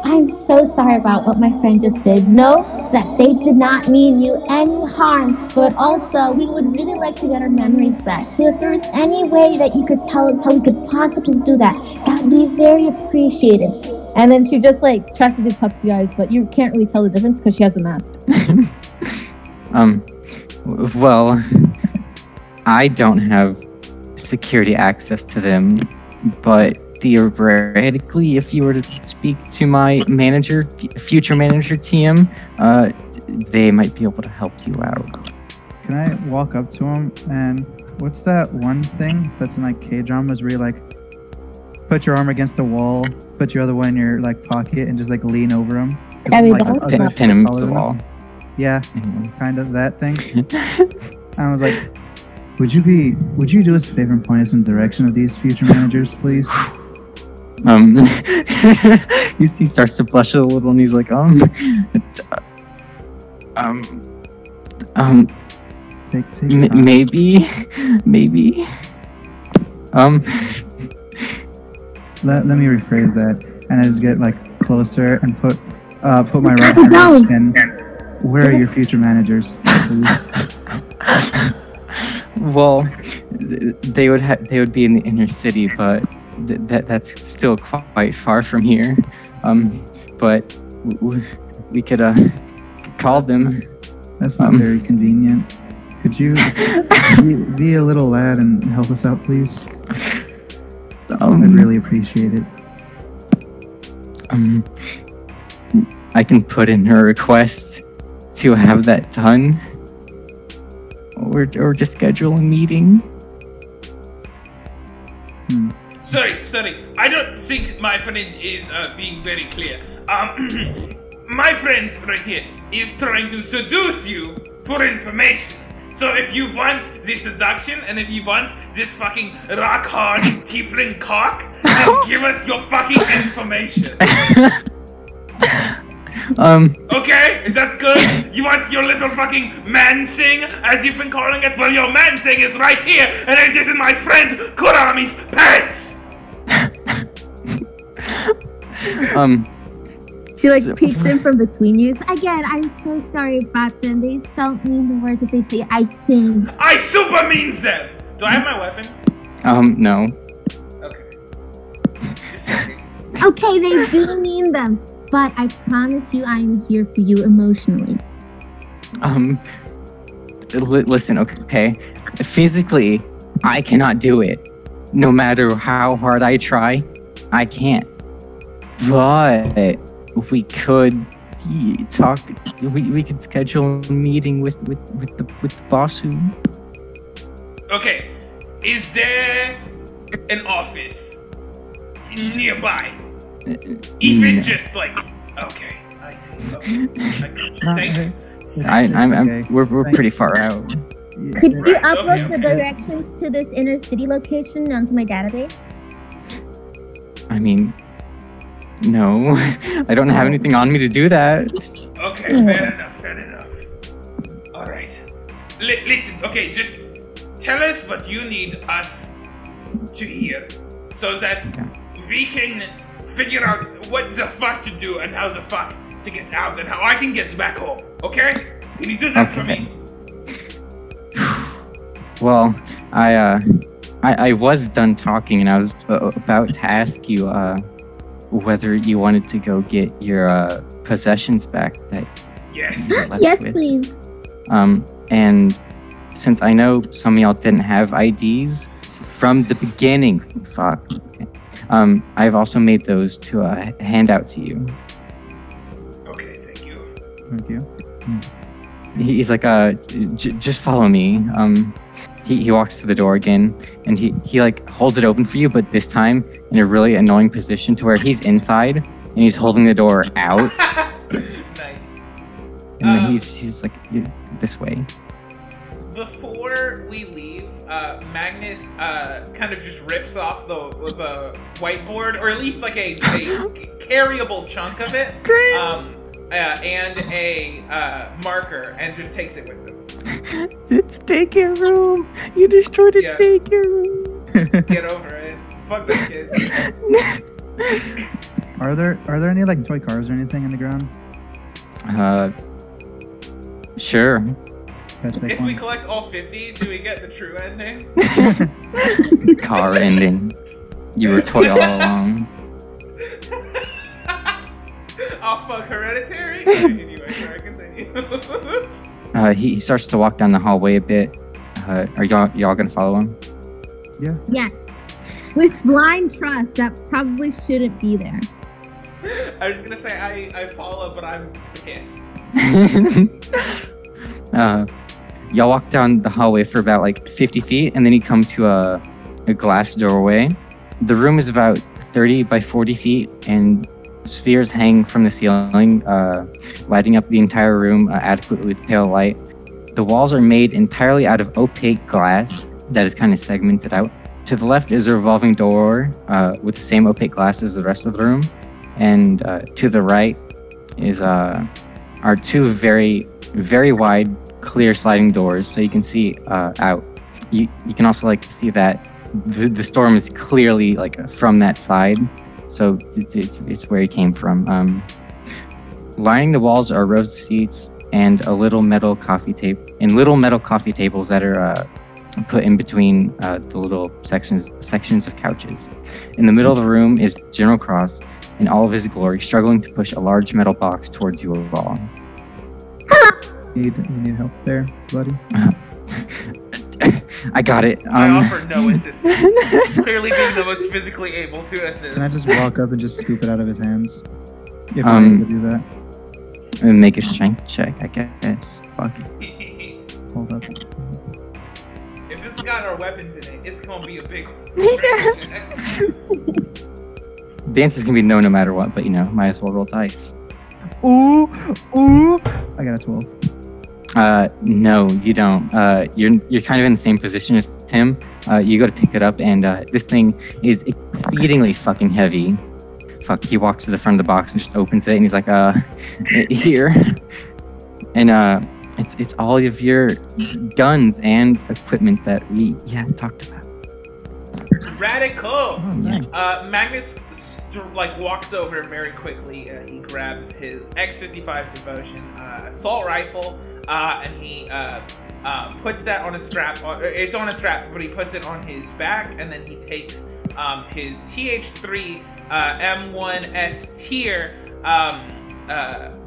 Speaker 4: I'm so sorry about what my friend just did. Know that they did not mean you any harm, but also we would really like to get our memories back. So if there's any way that you could tell us how we could possibly do that, that would be very appreciated." And then she just like tries to do puppy eyes, but you can't really tell the difference because she has a mask.
Speaker 1: Um, well, I don't have security access to them, but theoretically, if you were to speak to my manager, future manager TM, uh, they might be able to help you out.
Speaker 6: Can I walk up to him and what's that one thing that's in like K dramas where you like put your arm against the wall, put your other one in your like pocket, and just like lean over him.
Speaker 4: That'd
Speaker 6: like,
Speaker 1: Pin, pin him to the wall.
Speaker 6: Yeah,
Speaker 1: Mhm.
Speaker 6: kind of that thing. I was like, would you be, would you do us a favor and point us in the direction of these future managers, please?
Speaker 1: Um, he, he starts to blush a little, and he's like, um, um, um,
Speaker 6: Take, take
Speaker 1: m- maybe, maybe, um,
Speaker 6: Let, let me rephrase that, and I just get like closer and put, uh, put my right
Speaker 4: No.
Speaker 6: hand in. Where are your future managers,
Speaker 1: well, they would ha- they would be in the inner city, but th- that that's still quite far from here. Um, but w- w- we could uh call them.
Speaker 6: That's not
Speaker 1: Um.
Speaker 6: very convenient. Could you be, be a little lad and help us out, please?
Speaker 1: Um,
Speaker 6: I'd really appreciate it.
Speaker 1: Um, I can put in a request to have that done, or or just schedule a meeting.
Speaker 6: Hmm.
Speaker 3: Sorry, sorry. I don't think my friend is uh, being very clear. Um, my friend right here is trying to seduce you for information. So if you want the seduction and if you want this fucking rock hard tiefling cock, then give us your fucking information.
Speaker 1: Um,
Speaker 3: Okay? Is that good? You want your little fucking man sing, as you've been calling it? Well, your man sing is right here, and it is in my friend Kurami's pants!
Speaker 1: um,
Speaker 4: She like
Speaker 1: So-
Speaker 4: peeks in from between you. Again, I'm so sorry about them. They don't mean the words that they say. I think.
Speaker 3: I super means them! Do I have my weapons?
Speaker 1: um, no.
Speaker 3: Okay.
Speaker 4: Okay, they do mean them, but I promise you, I am here for you emotionally.
Speaker 1: Um, li- listen, okay. Physically, I cannot do it. No matter how hard I try, I can't. But we could talk. We, we could schedule a meeting with with with the with the boss who.
Speaker 3: Okay. Is there an office nearby? Mm. Even
Speaker 1: No.
Speaker 3: just like. Okay, I see. Okay. I got you.
Speaker 6: Not
Speaker 3: Thank you.
Speaker 1: I, I'm, I'm
Speaker 6: Okay.
Speaker 1: we're, we're
Speaker 6: Thank-
Speaker 1: pretty far out.
Speaker 4: Could you
Speaker 3: Right,
Speaker 4: upload
Speaker 3: okay,
Speaker 4: the
Speaker 3: okay.
Speaker 4: directions to this inner city location onto my database?
Speaker 1: I mean, no, I don't have anything on me to do that.
Speaker 3: Okay, mm. fair enough, fair enough. Alright. Li- listen, okay, just tell us what you need us to hear so that we can figure out what the fuck to do and how the fuck to get out and how I can get back home, okay? Can you do that for me?
Speaker 1: Well, I uh, I, I was done talking, and I was uh, about to ask you uh, whether you wanted to go get your uh, possessions back that
Speaker 3: Yes.
Speaker 1: you were left
Speaker 4: yes,
Speaker 1: with.
Speaker 4: please.
Speaker 1: Um, and since I know some of y'all didn't have IDs from the beginning, fuck. Okay. Um, I've also made those to uh, hand out to you.
Speaker 3: Okay, thank you.
Speaker 6: Thank you.
Speaker 1: He's like, uh, j- just follow me. Um, he, he walks to the door again, and he, he like holds it open for you, but this time in a really annoying position to where he's inside and he's holding the door out,
Speaker 3: nice.
Speaker 1: and then
Speaker 3: Uh,
Speaker 1: he's he's like this way.
Speaker 3: Before we leave, uh, Magnus uh, kind of just rips off the the whiteboard, or at least like a, a carryable chunk of it, um, uh, and a uh, marker, and just takes it with him.
Speaker 1: It's the daycare room. You destroyed the
Speaker 3: Yeah.
Speaker 1: daycare room.
Speaker 3: Get over it. Fuck that kid.
Speaker 6: Are there are there any like toy cars or anything in the ground?
Speaker 1: uh, sure.
Speaker 6: That's like
Speaker 3: If we collect all 50, do we get the true ending?
Speaker 1: Car ending. You were toy all along.
Speaker 3: oh fuck, hereditary? anyway, sorry, continue.
Speaker 1: Uh, he, he starts to walk down the hallway a bit. Uh, are y'all y'all gonna follow him? Yeah.
Speaker 4: Yes. With blind trust, that probably shouldn't be there.
Speaker 3: I was gonna say I, I follow, but I'm pissed.
Speaker 1: uh, y'all walk down the hallway for about like 50 feet, and then you come to a, a glass doorway. The room is about 30 by 40 feet, and spheres hang from the ceiling, uh, lighting up the entire room uh, adequately with pale light. The walls are made entirely out of opaque glass that is kind of segmented out. To the left is a revolving door uh, with the same opaque glass as the rest of the room, and uh, to the right is uh, are two very, very wide, clear sliding doors, so you can see uh, out. You you can also like see that the, the storm is clearly like from that side, so it's, it's, it's where he came from. Um, lining the walls are rows of seats and a little metal coffee table and little metal coffee tables that are uh, put in between uh, the little sections sections of couches. In the middle of the room is General Cross in all of his glory, struggling to push a large metal box towards you all.
Speaker 6: Need you need help there, buddy?
Speaker 1: I got it.
Speaker 5: I
Speaker 1: Um,
Speaker 5: offer no assistance. Clearly being the most physically able to assist.
Speaker 6: Can I just walk up and just scoop it out of his hands? If
Speaker 1: Um,
Speaker 6: I'm able to do that.
Speaker 1: and make a strength check, I guess. Fuck it.
Speaker 6: Hold up.
Speaker 5: if this has got our weapons in it, it's gonna be a big one.
Speaker 1: The answer's gonna be no, no matter what. But you know, might as well roll dice.
Speaker 6: Ooh, ooh. I got a 12.
Speaker 1: Uh, no, you don't. Uh, you're you're kind of in the same position as Tim. Uh, you go to pick it up, and uh, this thing is exceedingly fucking heavy. Fuck. He walks to the front of the box and just opens it, and he's like, "Uh, here," and uh, it's it's all of your guns and equipment that we yeah talked about.
Speaker 5: Radical.
Speaker 6: Oh.
Speaker 5: Uh, Magnus like walks over very quickly. Uh, he grabs his X55 Devotion uh, assault rifle, uh, and he uh, uh, puts that on a strap. On, uh, it's on a strap, but he puts it on his back, and then he takes um, his TH3 uh, M1S tier um,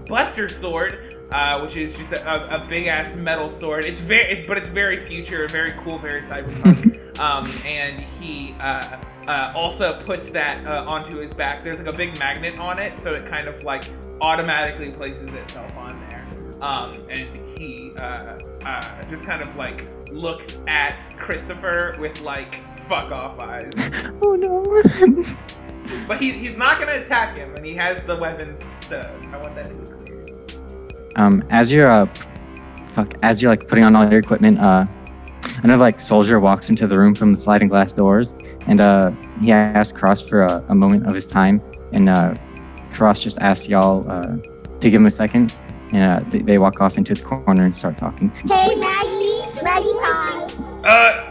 Speaker 5: Buster sword. Uh, which is just a, a, a big ass metal sword. It's very, it's, but it's very future, very cool, very cyberpunk. um, and he uh, uh, also puts that uh, onto his back. There's like a big magnet on it, so it kind of like automatically places itself on there. Um, and he uh, uh, just kind of like looks at Christopher with like fuck off eyes.
Speaker 1: Oh no.
Speaker 5: But he, he's not gonna attack him, and he has the weapons stowed. I want that to be.
Speaker 1: Um, as you're uh, fuck, as you're like putting on all your equipment, uh, another like soldier walks into the room from the sliding glass doors, and uh, he asks Cross for a, a moment of his time, and uh, Cross just asks y'all uh, to give him a second, and uh, they, they walk off into the corner and start talking.
Speaker 4: Hey Maggie, Maggie hi.
Speaker 3: Uh,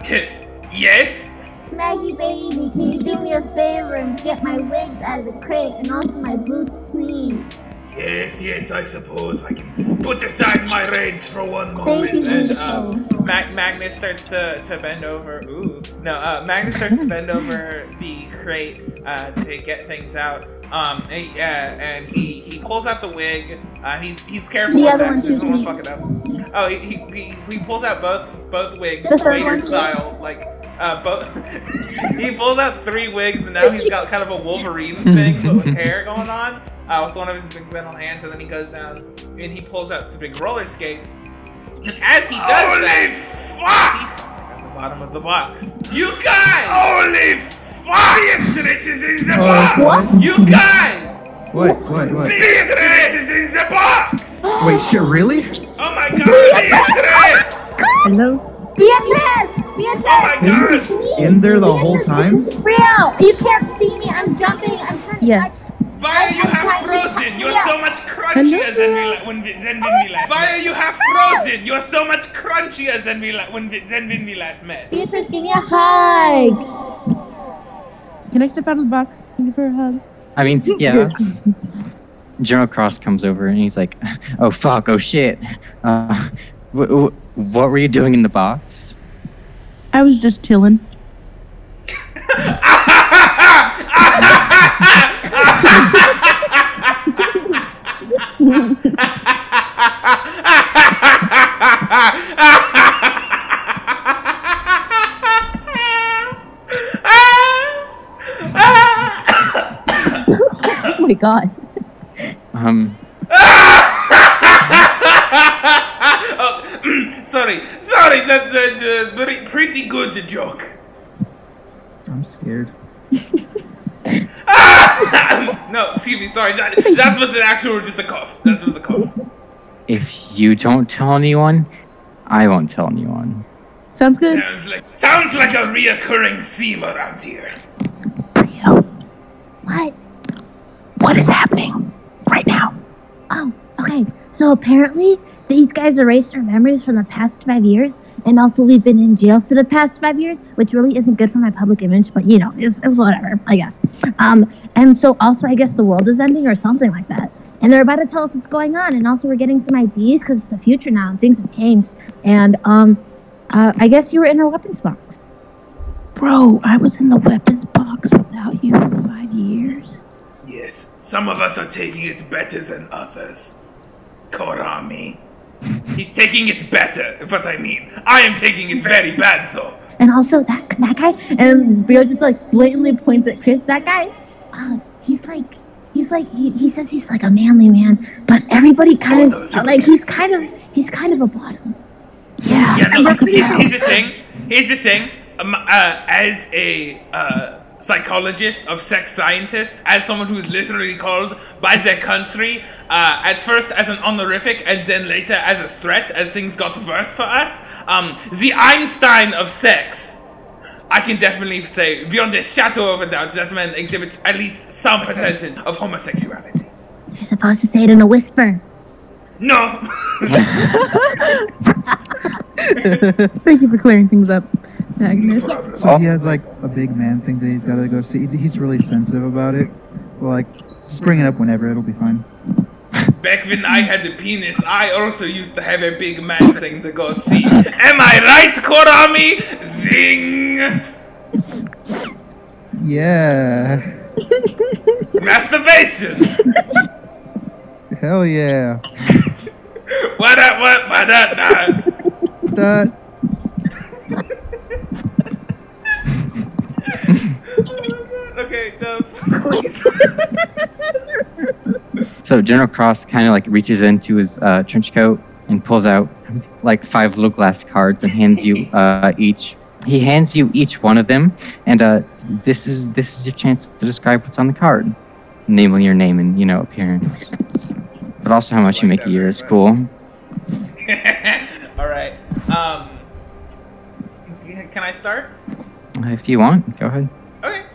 Speaker 3: yes?
Speaker 4: Maggie baby, can you do me a favor and get my wigs out of the crate and also my boots please?
Speaker 3: Yes, yes, I suppose I can put aside my rage for one moment.
Speaker 5: And
Speaker 4: Thank
Speaker 5: um. Mag- Magnus starts to, to bend over. Ooh, no. Uh, Magnus starts to bend over the crate uh, to get things out. Um, and, uh, and he, he pulls out the wig. Uh, he's he's careful
Speaker 4: The
Speaker 5: with
Speaker 4: other
Speaker 5: that.
Speaker 4: one
Speaker 5: He doesn't
Speaker 4: too,
Speaker 5: want to fuck it up. Oh, he, he, he, he pulls out both both wigs, waiter style, like uh, both. he pulls out three wigs, and now he's got kind of a Wolverine thing, but with hair going on, uh, with one of his big metal hands. And then he goes down and he pulls out the big roller skates. And as he does
Speaker 3: Holy
Speaker 5: that,
Speaker 3: fuck!
Speaker 5: he sees something at the bottom of the box.
Speaker 3: You guys! Holy fuck! Beatrice is in the box!
Speaker 4: What?
Speaker 5: You guys!
Speaker 6: What? What? What?
Speaker 3: Beatrice is in the box!
Speaker 6: Wait, shit, really?
Speaker 3: Oh my god, Beatrice!
Speaker 7: Hello?
Speaker 4: Beatrice! Beatrice!
Speaker 3: Oh my
Speaker 6: You were
Speaker 3: god!
Speaker 6: just in there the whole time?
Speaker 4: Real! You can't see me. I'm jumping. I'm trying to.
Speaker 7: Yes.
Speaker 3: Why you have frozen? You're so much crunchier than we la- when we, than when we last Why you have frozen? You're so much crunchier than we la- when we, than when we last met.
Speaker 4: Beatrice, give me a hug.
Speaker 7: Can I step out of the box? Thank you for a hug.
Speaker 1: I mean, yeah. General Cross comes over and he's like, "Oh fuck, oh shit, uh, wh- wh- what were you doing in the box?"
Speaker 7: I was just chilling. Oh my god.
Speaker 1: Um,
Speaker 3: oh, sorry, sorry, that's uh, uh, pretty, pretty good joke.
Speaker 6: I'm scared.
Speaker 3: Ah! no, excuse me, sorry. That, that was an actual, just a cough. That was a cough.
Speaker 1: If you don't tell anyone, I won't tell anyone.
Speaker 7: Sounds good.
Speaker 3: Sounds like sounds like a reoccurring theme around here.
Speaker 4: Brio. What?
Speaker 2: What is happening right now?
Speaker 4: Oh, okay. So apparently, these guys erased our memories from the past five years, and also we've been in jail for the past five years, which really isn't good for my public image. But you know, it's, it was whatever, I guess. Um, and so also, I guess the world is ending or something like that. And they're about to tell us what's going on, and also we're getting some IDs because it's the future now and things have changed. And um, uh, I guess you were in our weapons box.
Speaker 2: Bro, I was in the weapons box without you for five years.
Speaker 3: Yes, some of us are taking it better than others. Korami. He's taking it better, if what I mean. I am taking it very bad, so.
Speaker 4: And also that that guy, and Brio just like blatantly points at Chris. That guy, uh, he's like, he's like, he, he says he's like a manly man, but everybody kind
Speaker 3: Oh, no,
Speaker 4: of
Speaker 3: super
Speaker 4: like he's
Speaker 3: gangster.
Speaker 4: kind of he's kind of a bottom.
Speaker 2: Yeah.
Speaker 3: Yeah, no,
Speaker 4: Look at
Speaker 3: here's,
Speaker 4: that.
Speaker 3: here's the thing. Here's the thing. Um, uh, as a uh, psychologist of sex scientist, as someone who's literally called by their country, uh, at first as an honorific and then later as a threat, as things got worse for us, um, the Einstein of sex. I can definitely say, beyond a shadow of a doubt, that man exhibits at least some percentage of homosexuality.
Speaker 4: You're supposed to say it in a whisper.
Speaker 3: No!
Speaker 7: Thank you for clearing things up, Agnes.
Speaker 6: So he has like a big man thing that he's got to go see. He's really sensitive about it. Well, like, just bring it up whenever. It'll be fine.
Speaker 3: Back when I had a penis, I also used to have a big man thing to go see. Am I right, Korami? Zing!
Speaker 6: Yeah.
Speaker 3: Masturbation!
Speaker 6: Hell yeah.
Speaker 3: What up, what, what up, what?
Speaker 6: Dot.
Speaker 3: Okay, Dove, please.
Speaker 1: So General Cross kind of like reaches into his uh, trench coat and pulls out like five little glass cards and hands you uh, each. He hands you each one of them, and uh, this is this is your chance to describe what's on the card, namely your name and you know appearance, but also how much you make a year at school.
Speaker 3: Alright, um. Can I start?
Speaker 1: If you want, go ahead.
Speaker 3: Okay.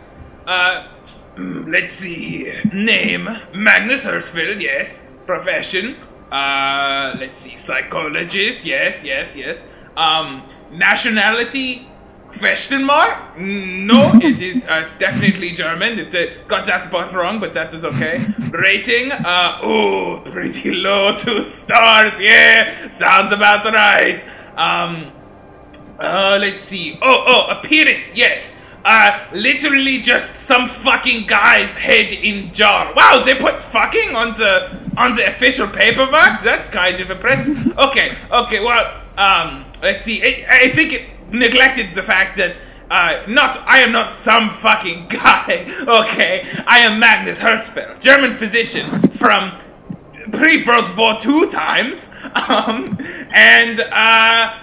Speaker 3: Uh, let's see here. Name Magnus Hirschfeld, yes. Profession. Uh, let's see. Psychologist, yes, yes, yes. Um, nationality. Question mark? Mm, No, it is. Uh, it's definitely German. It uh, got that part wrong, but that is okay. Rating? Uh, oh, pretty low, two stars. Yeah, sounds about right. Um, uh, let's see. Oh, oh, appearance, yes. Uh, literally just some fucking guy's head in jar. Wow, they put fucking on the on the official paperback. That's kind of impressive. Okay, okay. Well, um, let's see. I, I think it neglected the fact that uh, not I am not some fucking guy. Okay, I am Magnus Hirschfeld, German physician from pre World War II times. Um, and uh,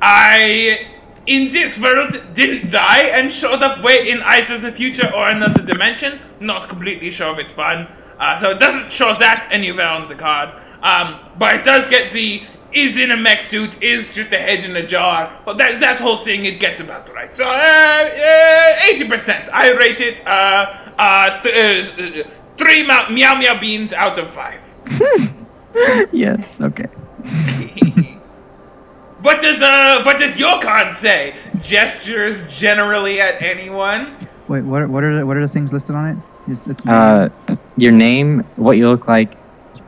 Speaker 3: I in this world didn't die and showed up way in either the future or another dimension. Not completely sure of its one. Uh, so it doesn't show that anywhere on the card. Um, but it does get the is in a mech suit, is just a head in a jar. Well, that that whole thing it gets about right. So eighty uh, percent. I rate it uh, uh, th- uh, three meow meow beans out of five.
Speaker 1: yes. Okay.
Speaker 3: What does uh what does your card say? Gestures generally at anyone?
Speaker 6: Wait, what are, what are the, what are the things listed on it? It's, it's
Speaker 1: Uh, your name, what you look like,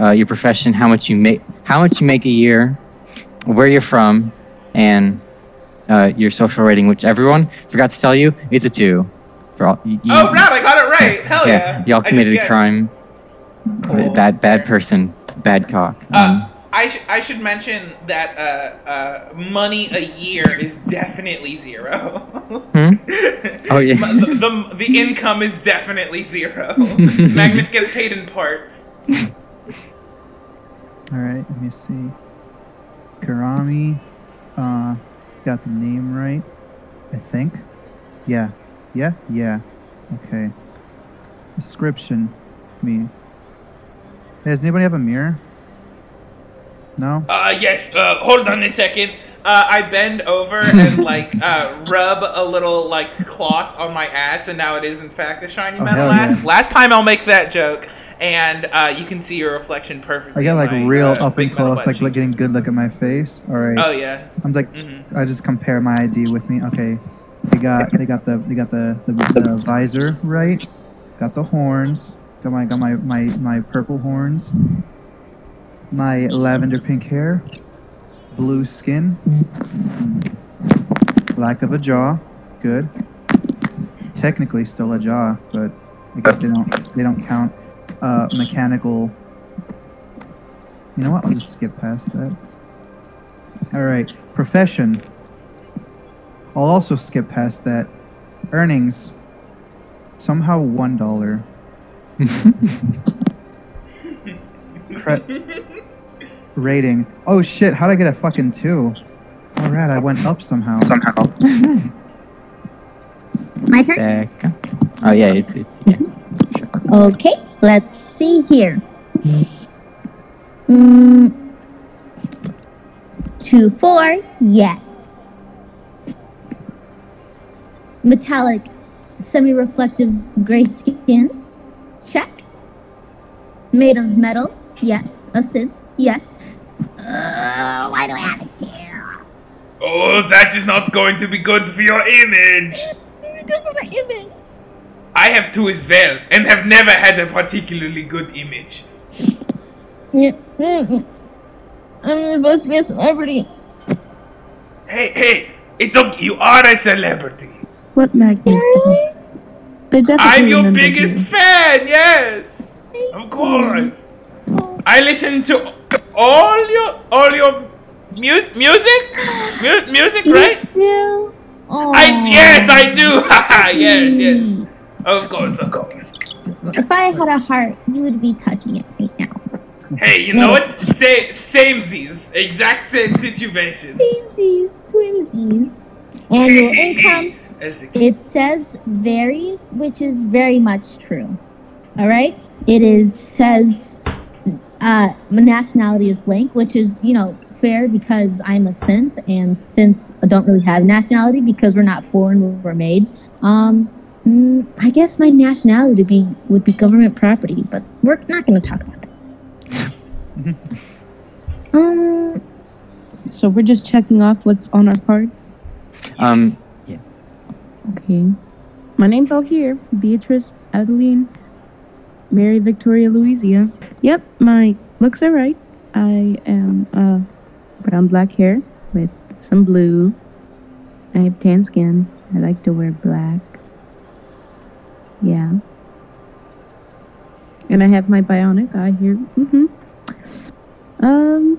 Speaker 1: uh, your profession, how much you make, how much you make a year, where you're from, and uh, your social rating, which everyone forgot to tell you, it's a two. For all, you, you-
Speaker 3: Oh right, I got it right. Hell yeah.
Speaker 1: y'all committed a
Speaker 3: guessed.
Speaker 1: crime. Bad, bad person, bad cock.
Speaker 3: Uh,
Speaker 1: Um,
Speaker 3: I, sh- I should mention that uh, uh, money a year is definitely zero.
Speaker 1: Hmm? Oh, yeah.
Speaker 3: The, the, the income is definitely zero. Magnus gets paid in parts.
Speaker 6: All right, let me see. Karami, uh, got the name right, I think. Yeah, yeah, yeah. Okay. description me. Hey, does anybody have a mirror? No?
Speaker 5: Uh, yes. Uh, hold on a second. Uh, I bend over and like uh, rub a little like cloth on my ass, and now it is in fact a shiny
Speaker 6: Oh,
Speaker 5: metal
Speaker 6: yeah.
Speaker 5: ass. Last time I'll make that joke, and uh, you can see your reflection perfectly.
Speaker 6: I got like
Speaker 5: my,
Speaker 6: real up and close, like,
Speaker 5: cheeks.
Speaker 6: getting good look at my face. Alright.
Speaker 5: Oh yeah.
Speaker 6: I'm like,
Speaker 5: Mhm.
Speaker 6: I just compare my ID with me. Okay, they got they got the they got the, the, the visor right. Got the horns. Got my got my, my my purple horns. My lavender pink hair. Blue skin. Lack of a jaw. Good. Technically still a jaw, but I guess they don't they don't count uh, mechanical. You know what? I'll just skip past that. All right, profession. I'll also skip past that. Earnings. Somehow one dollar. Cre- rating. Oh shit! How'd I get a fucking two? All right, I went up somehow. Somehow.
Speaker 4: My turn?
Speaker 1: Becca. Oh yeah, it's it's yeah.
Speaker 4: Okay, let's see here. Mm, two, four, yes. Metallic, semi-reflective gray skin, check. Made of metal, yes. A synth, yes. Uh, why do I have it here?
Speaker 3: Oh, that is not going to be good for your image.
Speaker 4: There's not an image.
Speaker 3: I have two as well, and have never had a particularly good image.
Speaker 4: Yeah, I'm supposed to be a celebrity.
Speaker 3: Hey, hey, it's okay. You are a celebrity.
Speaker 7: What Magnus? They definitely
Speaker 3: I'm your
Speaker 7: remember
Speaker 3: biggest
Speaker 7: you.
Speaker 3: fan. Yes, of course. I listen to all your all your mu- music, mu- music, right?
Speaker 4: Still? Oh.
Speaker 3: I yes, I do. Yes, yes. Of course, of course.
Speaker 4: If I had a heart, you would be touching it right now.
Speaker 3: Hey, you know what? Say samesies, exact same situation.
Speaker 4: Twinsies, twinsies. Annual income,
Speaker 3: As a kid.
Speaker 4: it says varies, which is very much true. All right? It is says uh, my nationality is blank, which is, you know, fair because I'm a synth, and synths don't really have nationality because we're not foreign, we're made. Um, mm, I guess my nationality would be would be government property, but we're not going to talk about that. um,
Speaker 7: So we're just checking off what's on our card.
Speaker 1: Um, Yeah.
Speaker 7: Okay. My name's all here. Beatrice Adeline Mary Victoria Louisia. Yep, my looks are right. I am uh brown black hair with some blue. I have tan skin. I like to wear black. Yeah. And I have my bionic eye here. Mm-hmm. Um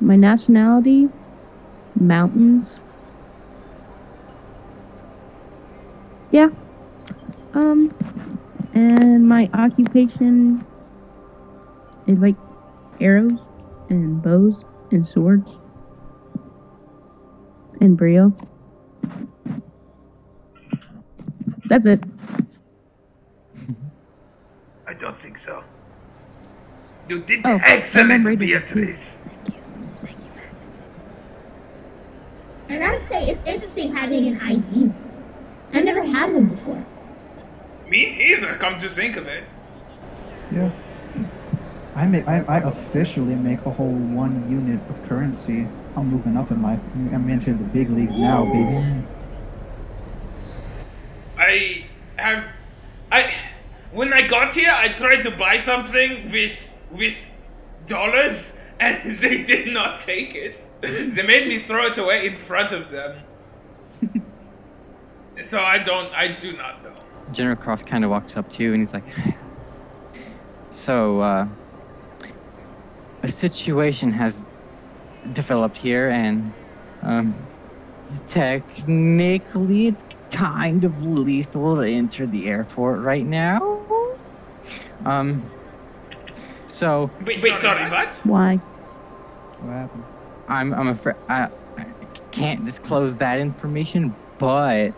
Speaker 7: my nationality mountains. Yeah. Um, and my occupation is like arrows and bows and swords and brio. That's it.
Speaker 3: I don't think so. You did
Speaker 7: Oh,
Speaker 3: excellent,
Speaker 7: remember to-
Speaker 3: Beatrice.
Speaker 4: And I would say it's interesting having an ID. I've never had one before.
Speaker 3: Me neither, come to think of it.
Speaker 6: Yeah. I make I, I officially make a whole one unit of currency. I'm moving up in life. I'm entering the big leagues now, baby.
Speaker 3: I have. I. When I got here, I tried to buy something with. with dollars, and they did not take it. They made me throw it away in front of them. so I don't. I do not know.
Speaker 1: General Cross kind of walks up too, and he's like, "So, uh, a situation has developed here, and um, technically, it's kind of lethal to enter the airport right now. Um, so
Speaker 3: Wait, wait sorry, what?
Speaker 7: Why?
Speaker 6: What happened?
Speaker 1: I'm I'm afraid I, I can't disclose that information, but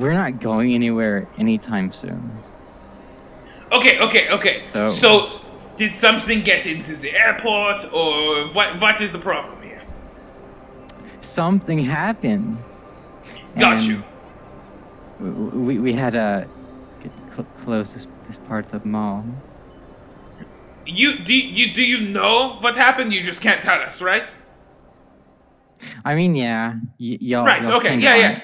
Speaker 1: we're not going anywhere anytime soon.
Speaker 3: Okay, okay, okay.
Speaker 1: So-
Speaker 3: so did something get into the airport, or what? What is the problem here?
Speaker 1: Something happened.
Speaker 3: Got
Speaker 1: and
Speaker 3: you.
Speaker 1: We, we had to get cl- close this, this part of the mall.
Speaker 3: You do you do you know what happened? You just can't tell us, right?
Speaker 1: I mean, yeah, y- y'all.
Speaker 3: Right.
Speaker 1: y'all
Speaker 3: Okay. Yeah. Yeah.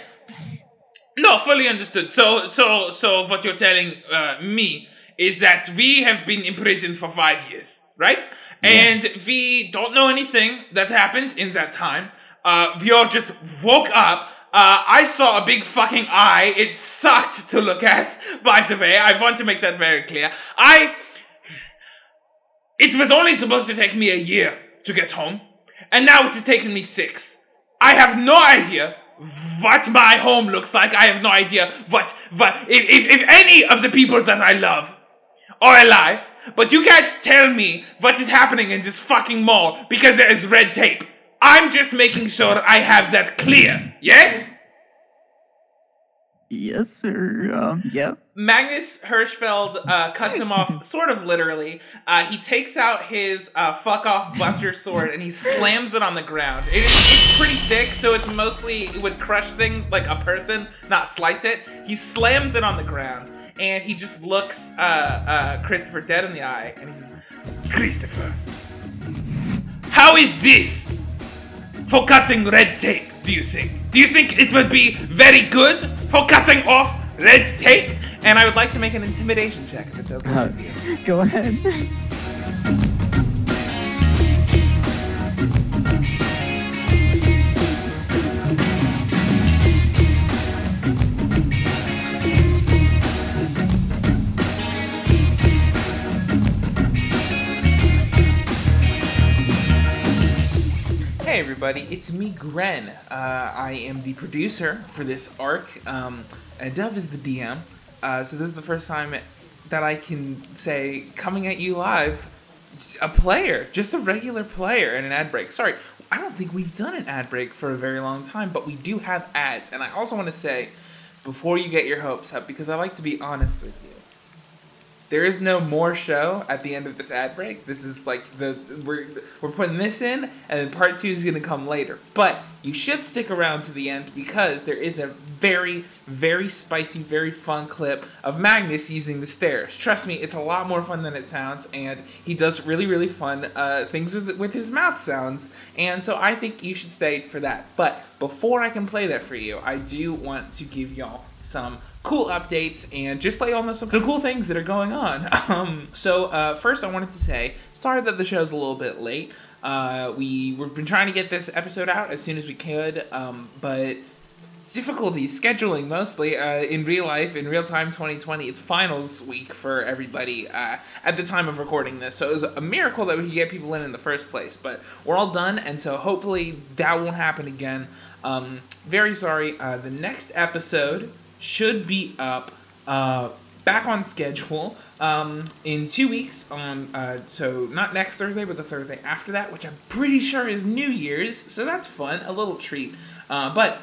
Speaker 3: No, fully understood. So, so, so, what you're telling uh, me is that we have been imprisoned for five years, right? And we don't know anything that happened in that time. Uh, we all just woke up. Uh, I saw a big fucking eye. It sucked to look at. By the way, I want to make that very clear. I. It was only supposed to take me a year to get home, and now it has taken me six. I have no idea what my home looks like. I have no idea what what if, if, if any of the people that I love are alive. But you can't tell me what is happening in this fucking mall because there is red tape. I'm just making sure I have that clear. Yes?
Speaker 1: Yes, sir. Um, yep.
Speaker 5: Magnus Hirschfeld uh, cuts him off, sort of literally. Uh, he takes out his uh, fuck off Buster sword and he slams it on the ground. It is, it's pretty thick, so it's mostly it would crush things like a person, not slice it. He slams it on the ground and he just looks uh, uh, Christopher dead in the eye and he says,
Speaker 3: Christopher. How is this for cutting red tape, do you think? Do you think it would be very good for cutting off red tape?
Speaker 5: And I would like to make an intimidation check if it's okay.
Speaker 1: Uh, go ahead.
Speaker 5: Hey everybody, it's me, Gren. Uh, I am the producer for this arc, um, and Dove is the DM. Uh, so this is the first time that I can say coming at you live, a player, just a regular player in an ad break. Sorry, I don't think we've done an ad break for a very long time, but we do have ads. And I also want to say, before you get your hopes up, because I like to be honest with you, there is no more show at the end of this ad break. This is like the we're we're putting this in, and then part two is gonna come later. But you should stick around to the end because there is a very very spicy, very fun clip of Magnus using the stairs. Trust me, it's a lot more fun than it sounds, and he does really really fun uh, things with with his mouth sounds. And so I think you should stay for that. But before I can play that for you, I do want to give y'all some cool updates and just y'all know some, some cool things that are going on. Um, so uh, first, I wanted to say sorry that the show's a little bit late. Uh, we we've been trying to get this episode out as soon as we could, um, but difficulties scheduling mostly uh, in real life in real time 2020 it's finals week for everybody uh, at the time of recording this so it was a miracle that we could get people in in the first place but we're all done and so hopefully that won't happen again um, very sorry uh, the next episode should be up uh, back on schedule um, in two weeks on uh, so not next thursday but the thursday after that which i'm pretty sure is new year's so that's fun a little treat uh, but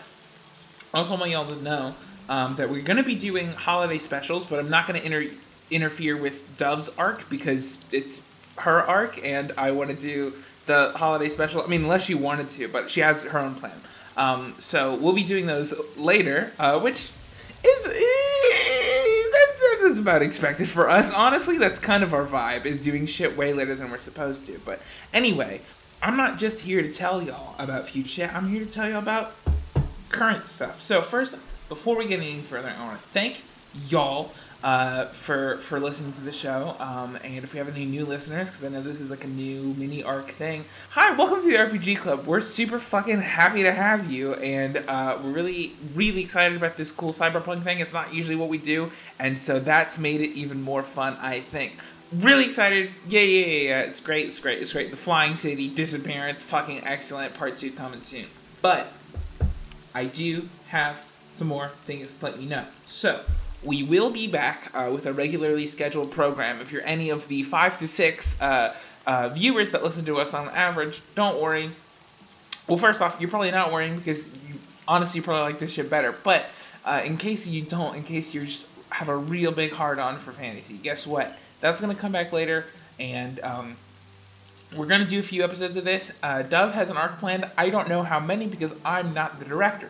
Speaker 5: also want y'all to know um, that we're to be doing holiday specials, but I'm not to inter- interfere with Dove's arc because it's her arc, and I want to do the holiday special. I mean, unless she wanted to, but she has her own plan. Um, so we'll be doing those later, uh, which is eh, that's, that's about expected for us. Honestly, that's kind of our vibe is doing shit way later than we're supposed to. But anyway, I'm not just here to tell y'all about future. I'm here to tell y'all about current stuff. So first, before we get any further, I want to thank y'all uh, for for listening to the show. Um, and if we have any new listeners, because I know this is like a new mini arc thing. Hi, welcome to the RPG Club. We're super fucking happy to have you, and uh, we're really really excited about this cool cyberpunk thing. It's not usually what we do, and so that's made it even more fun. I think. Really excited. Yeah, yeah, yeah, yeah. It's great. It's great. It's great. The Flying City Disappearance. Fucking excellent. Part two coming soon. But I do have some more things to let you know. So, we will be back uh, with a regularly scheduled program. If you're any of the five to six uh, uh, viewers that listen to us on average, don't worry. Well, first off, you're probably not worrying because you, honestly, you probably like this shit better. But uh, in case you don't, in case you just have a real big hard on for fantasy, guess what? That's gonna come back later, and um, we're gonna do a few episodes of this. Uh, Dove has an arc planned. I don't know how many because I'm not the director.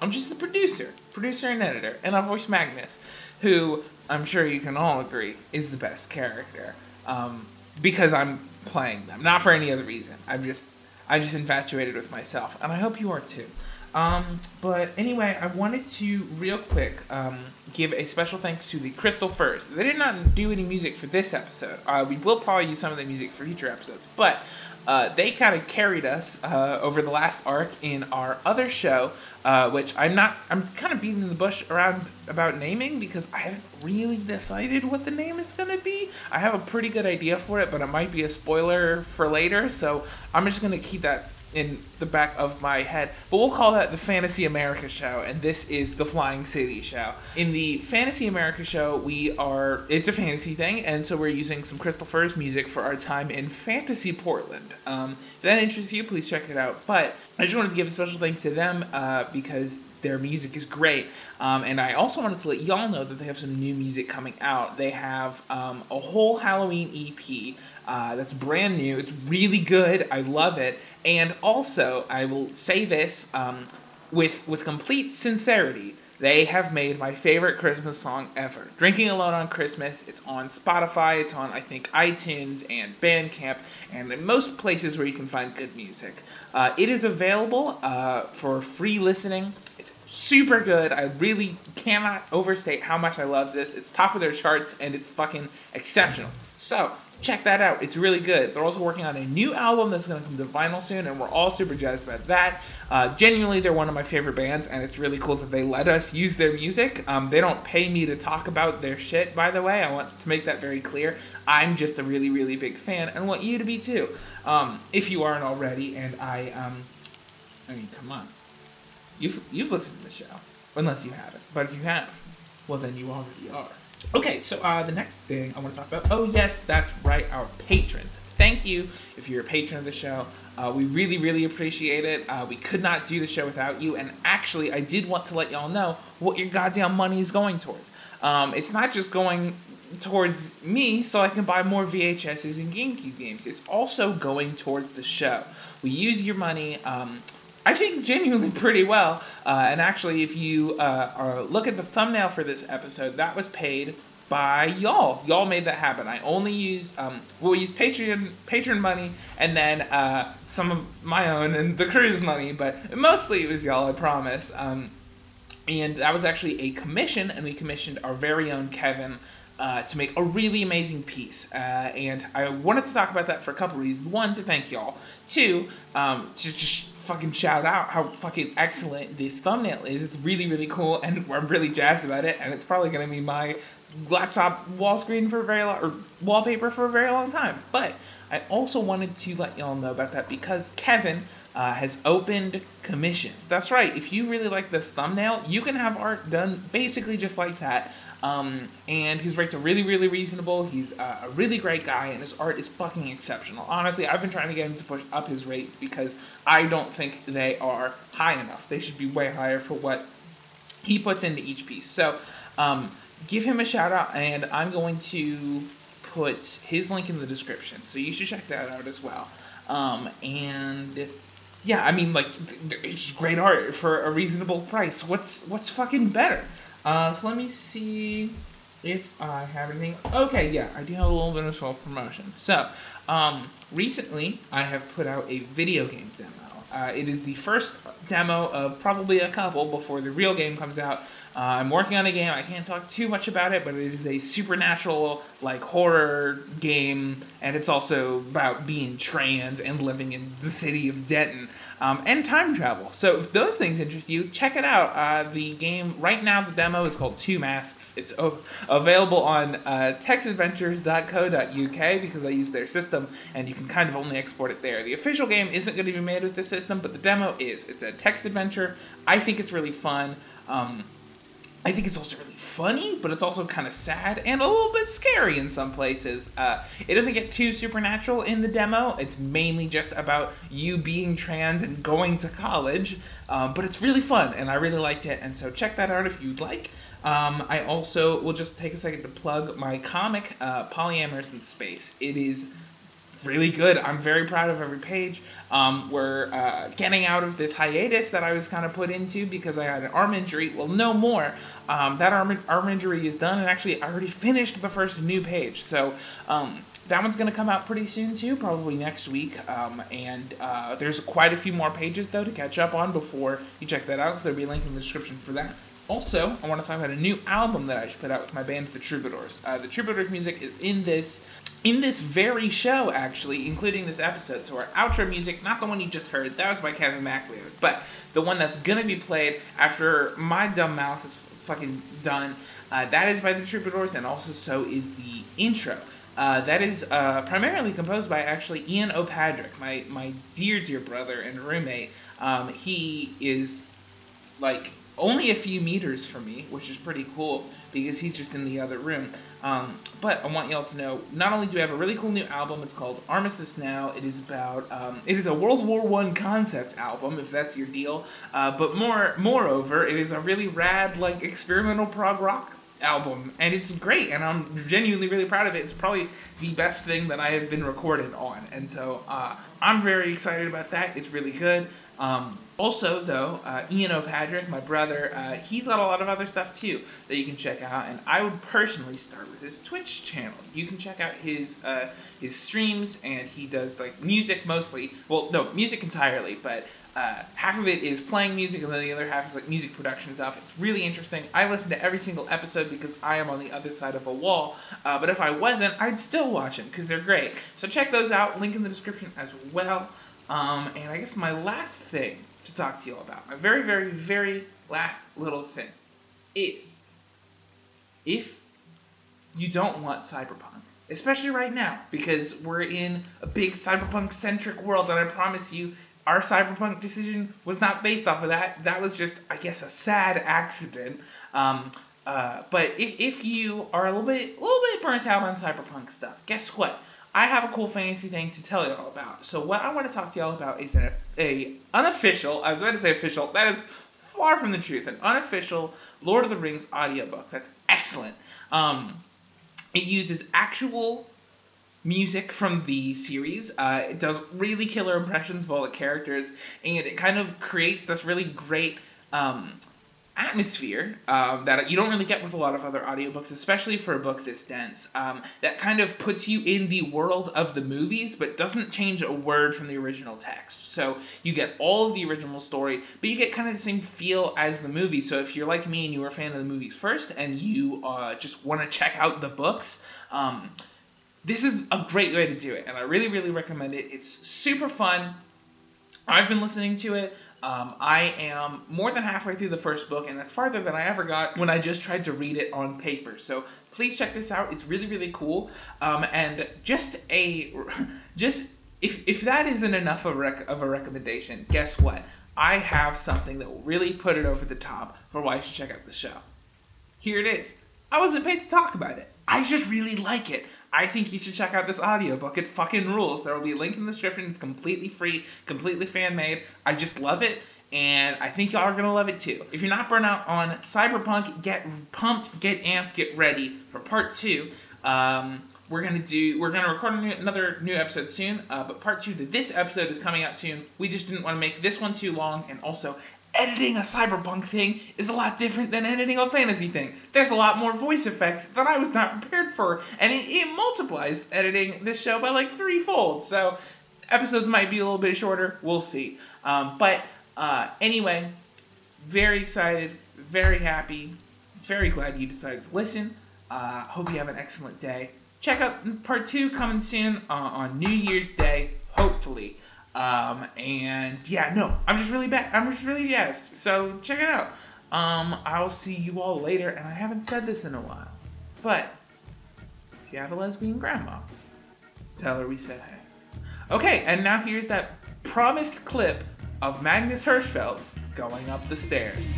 Speaker 5: I'm just the producer, producer and editor, and I voice Magnus, who I'm sure you can all agree is the best character. Um, because I'm playing them, not for any other reason. I'm just I'm just infatuated with myself, and I hope you are too. Um, but anyway, I wanted to real quick um, give a special thanks to the Crystal Furs. They did not do any music for this episode. Uh, we will probably use some of the music for future episodes, but uh, they kind of carried us uh, over the last arc in our other show, uh, which I'm not. I'm kind of beating the bush around about naming because I haven't really decided what the name is gonna be. I have a pretty good idea for it, but it might be a spoiler for later. So I'm just gonna keep that in the back of my head. But we'll call that the Fantasy America show, and this is the Flying City show. In the Fantasy America show, we are it's a fantasy thing, and so we're using some Crystal Furs music for our time in Fantasy Portland. Um, if that interests you, please check it out. But I just wanted to give a special thanks to them uh, because their music is great. Um, and I also wanted to let y'all know that they have some new music coming out. They have um, a whole Halloween EP uh, that's brand new. It's really good. I love it. And also, I will say this um, with with complete sincerity. They have made my favorite Christmas song ever. Drinking Alone on Christmas. It's on Spotify. It's on, I think, iTunes and Bandcamp, and in most places where you can find good music. Uh, it is available uh, for free listening. It's super good. I really cannot overstate how much I love this. It's top of their charts, and it's fucking exceptional. So, check that out. It's really good. They're also working on a new album that's going to come to vinyl soon, and we're all super jazzed about that. Uh, genuinely, they're one of my favorite bands, and it's really cool that they let us use their music. Um, they don't pay me to talk about their shit, by the way. I want to make that very clear. I'm just a really, really big fan, and want you to be too, um, if you aren't already. And I, um, I mean, come on, you've you've listened to the show, unless you haven't. But if you have, well, then you already are. Okay, so uh, the next thing I want to talk about. Oh yes, that's right, our patrons. Thank you if you're a patron of the show. Uh, we really, really appreciate it. Uh, we could not do the show without you. And actually, I did want to let y'all know what your goddamn money is going towards. Um, it's not just going towards me so I can buy more VHSs and GameCube games. It's also going towards the show. We use your money. Um, I think genuinely pretty well. Uh, and actually, if you uh, look at the thumbnail for this episode, that was paid by y'all. Y'all made that happen. I only used um, well, we used Patreon Patreon money and then uh, some of my own and the crew's money, but mostly it was y'all. I promise. Um, and that was actually a commission, and we commissioned our very own Kevin. Uh, to make a really amazing piece. Uh, and I wanted to talk about that for a couple reasons. One, to thank y'all. Two, um, to just fucking shout out how fucking excellent this thumbnail is. It's really, really cool, and I'm really jazzed about it. And it's probably gonna be my laptop wall screen for a very long, or wallpaper for a very long time. But I also wanted to let y'all know about that because Kevin uh, has opened commissions. That's right. If you really like this thumbnail, you can have art done basically just like that. Um, and his rates are really, really reasonable. He's uh, a really great guy, and his art is fucking exceptional. Honestly, I've been trying to get him to push up his rates because I don't think they are high enough. They should be way higher for what he puts into each piece. So, um, give him a shout out, and I'm going to put his link in the description. So you should check that out as well. Um, and yeah, I mean, like, it's great art for a reasonable price. What's what's fucking better? Uh, so let me see if I have anything. Okay, yeah, I do have a little bit of self promotion. So, um, recently I have put out a video game demo. Uh, it is the first demo of probably a couple before the real game comes out. Uh, I'm working on a game. I can't talk too much about it, but it is a supernatural, like horror game, and it's also about being trans and living in the city of Denton um, and time travel. So if those things interest you, check it out. Uh, the game right now, the demo is called Two Masks. It's o- available on uh, textadventures.co.uk because I use their system, and you can kind of only export it there. The official game isn't going to be made with this system, but the demo is. It's a text adventure. I think it's really fun. Um, I think it's also really funny, but it's also kind of sad and a little bit scary in some places. Uh, it doesn't get too supernatural in the demo. It's mainly just about you being trans and going to college, um, but it's really fun, and I really liked it. And so check that out if you'd like. Um, I also will just take a second to plug my comic, uh, Polyamorous in Space. It is really good. I'm very proud of every page. Um, we're uh, getting out of this hiatus that I was kind of put into because I had an arm injury. Well, no more. Um, that arm, arm injury is done, and actually, I already finished the first new page. So um, that one's going to come out pretty soon too, probably next week. Um, and uh, there's quite a few more pages though to catch up on before you check that out. So there'll be a link in the description for that. Also, I want to talk about a new album that I should put out with my band, The Troubadours. Uh, the Troubadours music is in this in this very show, actually, including this episode. So our outro music, not the one you just heard, that was by Kevin MacLeod, but the one that's gonna be played after my dumb mouth is fucking done. Uh, that is by the Troubadours, and also so is the intro. Uh, that is uh, primarily composed by actually Ian O'Padrick, my my dear dear brother and roommate. Um, he is like only a few meters from me, which is pretty cool because he's just in the other room. Um, but I want y'all to know, not only do we have a really cool new album, it's called Armistice Now. It is about, um, it is a World War One concept album, if that's your deal. Uh, but more, moreover, it is a really rad, like experimental prog rock album, and it's great, and I'm genuinely really proud of it. It's probably the best thing that I have been recorded on, and so uh, I'm very excited about that. It's really good. Um, also, though, uh, Ian O'Padrick, my brother, uh, he's got a lot of other stuff too that you can check out, and I would personally start with his Twitch channel. You can check out his uh, his streams, and he does like music mostly. Well, no, music entirely, but uh, half of it is playing music, and then the other half is like music production stuff. It's really interesting. I listen to every single episode because I am on the other side of a wall. Uh, but if I wasn't, I'd still watch them because they're great. So check those out. Link in the description as well. Um, and I guess my last thing to talk to you all about, my very, very, very last little thing, is if you don't want cyberpunk, especially right now, because we're in a big cyberpunk centric world, and I promise you, our cyberpunk decision was not based off of that. That was just, I guess, a sad accident. Um, uh, but if, if you are a little bit, a little bit burnt out on cyberpunk stuff, guess what? I have a cool fantasy thing to tell you all about. So what I want to talk to y'all about is an a unofficial. I was about to say official. That is far from the truth. An unofficial Lord of the Rings audiobook. That's excellent. Um, it uses actual music from the series. Uh, it does really killer impressions of all the characters, and it kind of creates this really great. Um, atmosphere um, that you don't really get with a lot of other audiobooks, especially for a book this dense, um, that kind of puts you in the world of the movies, but doesn't change a word from the original text. So you get all of the original story, but you get kind of the same feel as the movie. So if you're like me and you were a fan of the movies first and you uh, just want to check out the books, um, this is a great way to do it, and I really, really recommend it. It's super fun. I've been listening to it. Um, I am more than halfway through the first book, and that's farther than I ever got when I just tried to read it on paper. So please check this out. It's really, really cool. Um, and just a, just if if that isn't enough of a, rec- of a recommendation, guess what? I have something that will really put it over the top for why you should check out the show. Here it is. I wasn't paid to talk about it. I just really like it. I think you should check out this audiobook. It fucking rules. There will be a link in the description. It's completely free, completely fan made. I just love it, and I think y'all are gonna love it too. If you're not burnt out on Cyberpunk, get pumped, get amped, get ready for part two. Um, we're gonna do we're gonna record new, another new episode soon uh, but part two to this episode is coming out soon we just didn't want to make this one too long and also editing a cyberpunk thing is a lot different than editing a fantasy thing. There's a lot more voice effects that I was not prepared for, and it, it multiplies editing this show by like threefold. So episodes might be a little bit shorter. We'll see. Um, but uh, anyway, very excited, very happy, very glad you decided to listen. Uh, hope you have an excellent day. Check out part two coming soon uh, on New Year's Day, hopefully. Um, and yeah, no, I'm just really bad. I'm just really jazzed. So check it out. Um, I'll see you all later. And I haven't said this in a while, but if you have a lesbian grandma, tell her we said hey. Okay, and now here's that promised clip of Magnus Hirschfeld going up the stairs.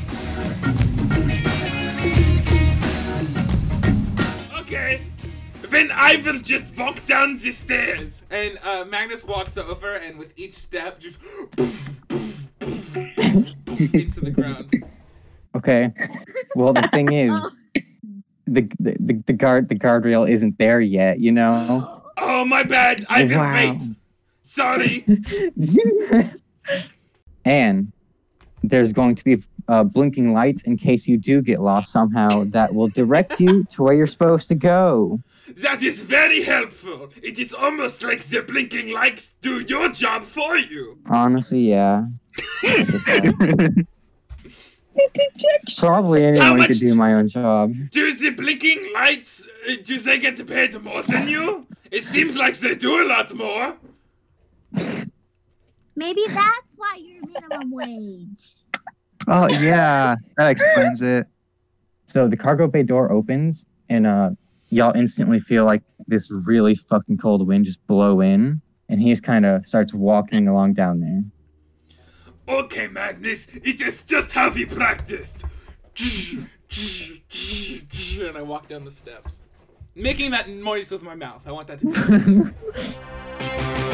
Speaker 3: Okay. Then I will just walk down the stairs.
Speaker 5: And uh, Magnus walks over, and with each step, just into the ground.
Speaker 1: Okay. Well, the thing is, the, the the the guard the guardrail isn't there yet. You know.
Speaker 3: Oh, my bad. I will
Speaker 1: Wow.
Speaker 3: wait. Sorry.
Speaker 1: and there's going to be uh, blinking lights in case you do get lost somehow. That will direct you to where you're supposed to go.
Speaker 3: That is very helpful. It is almost like the blinking lights do your job for you.
Speaker 1: Honestly, yeah. Probably anyone
Speaker 3: much-
Speaker 1: could do my own job.
Speaker 3: Do the blinking lights, uh, do they get paid more than you? It seems like they do a lot more.
Speaker 4: Maybe that's why you're minimum wage.
Speaker 8: Oh yeah, that explains it.
Speaker 1: So the cargo bay door opens, and uh, y'all instantly feel like this really fucking cold wind just blow in, and he just kind of starts walking along down there.
Speaker 3: Okay, Magnus, it is just how we practiced.
Speaker 5: and I walk down the steps, making that noise with my mouth. I want that to. Be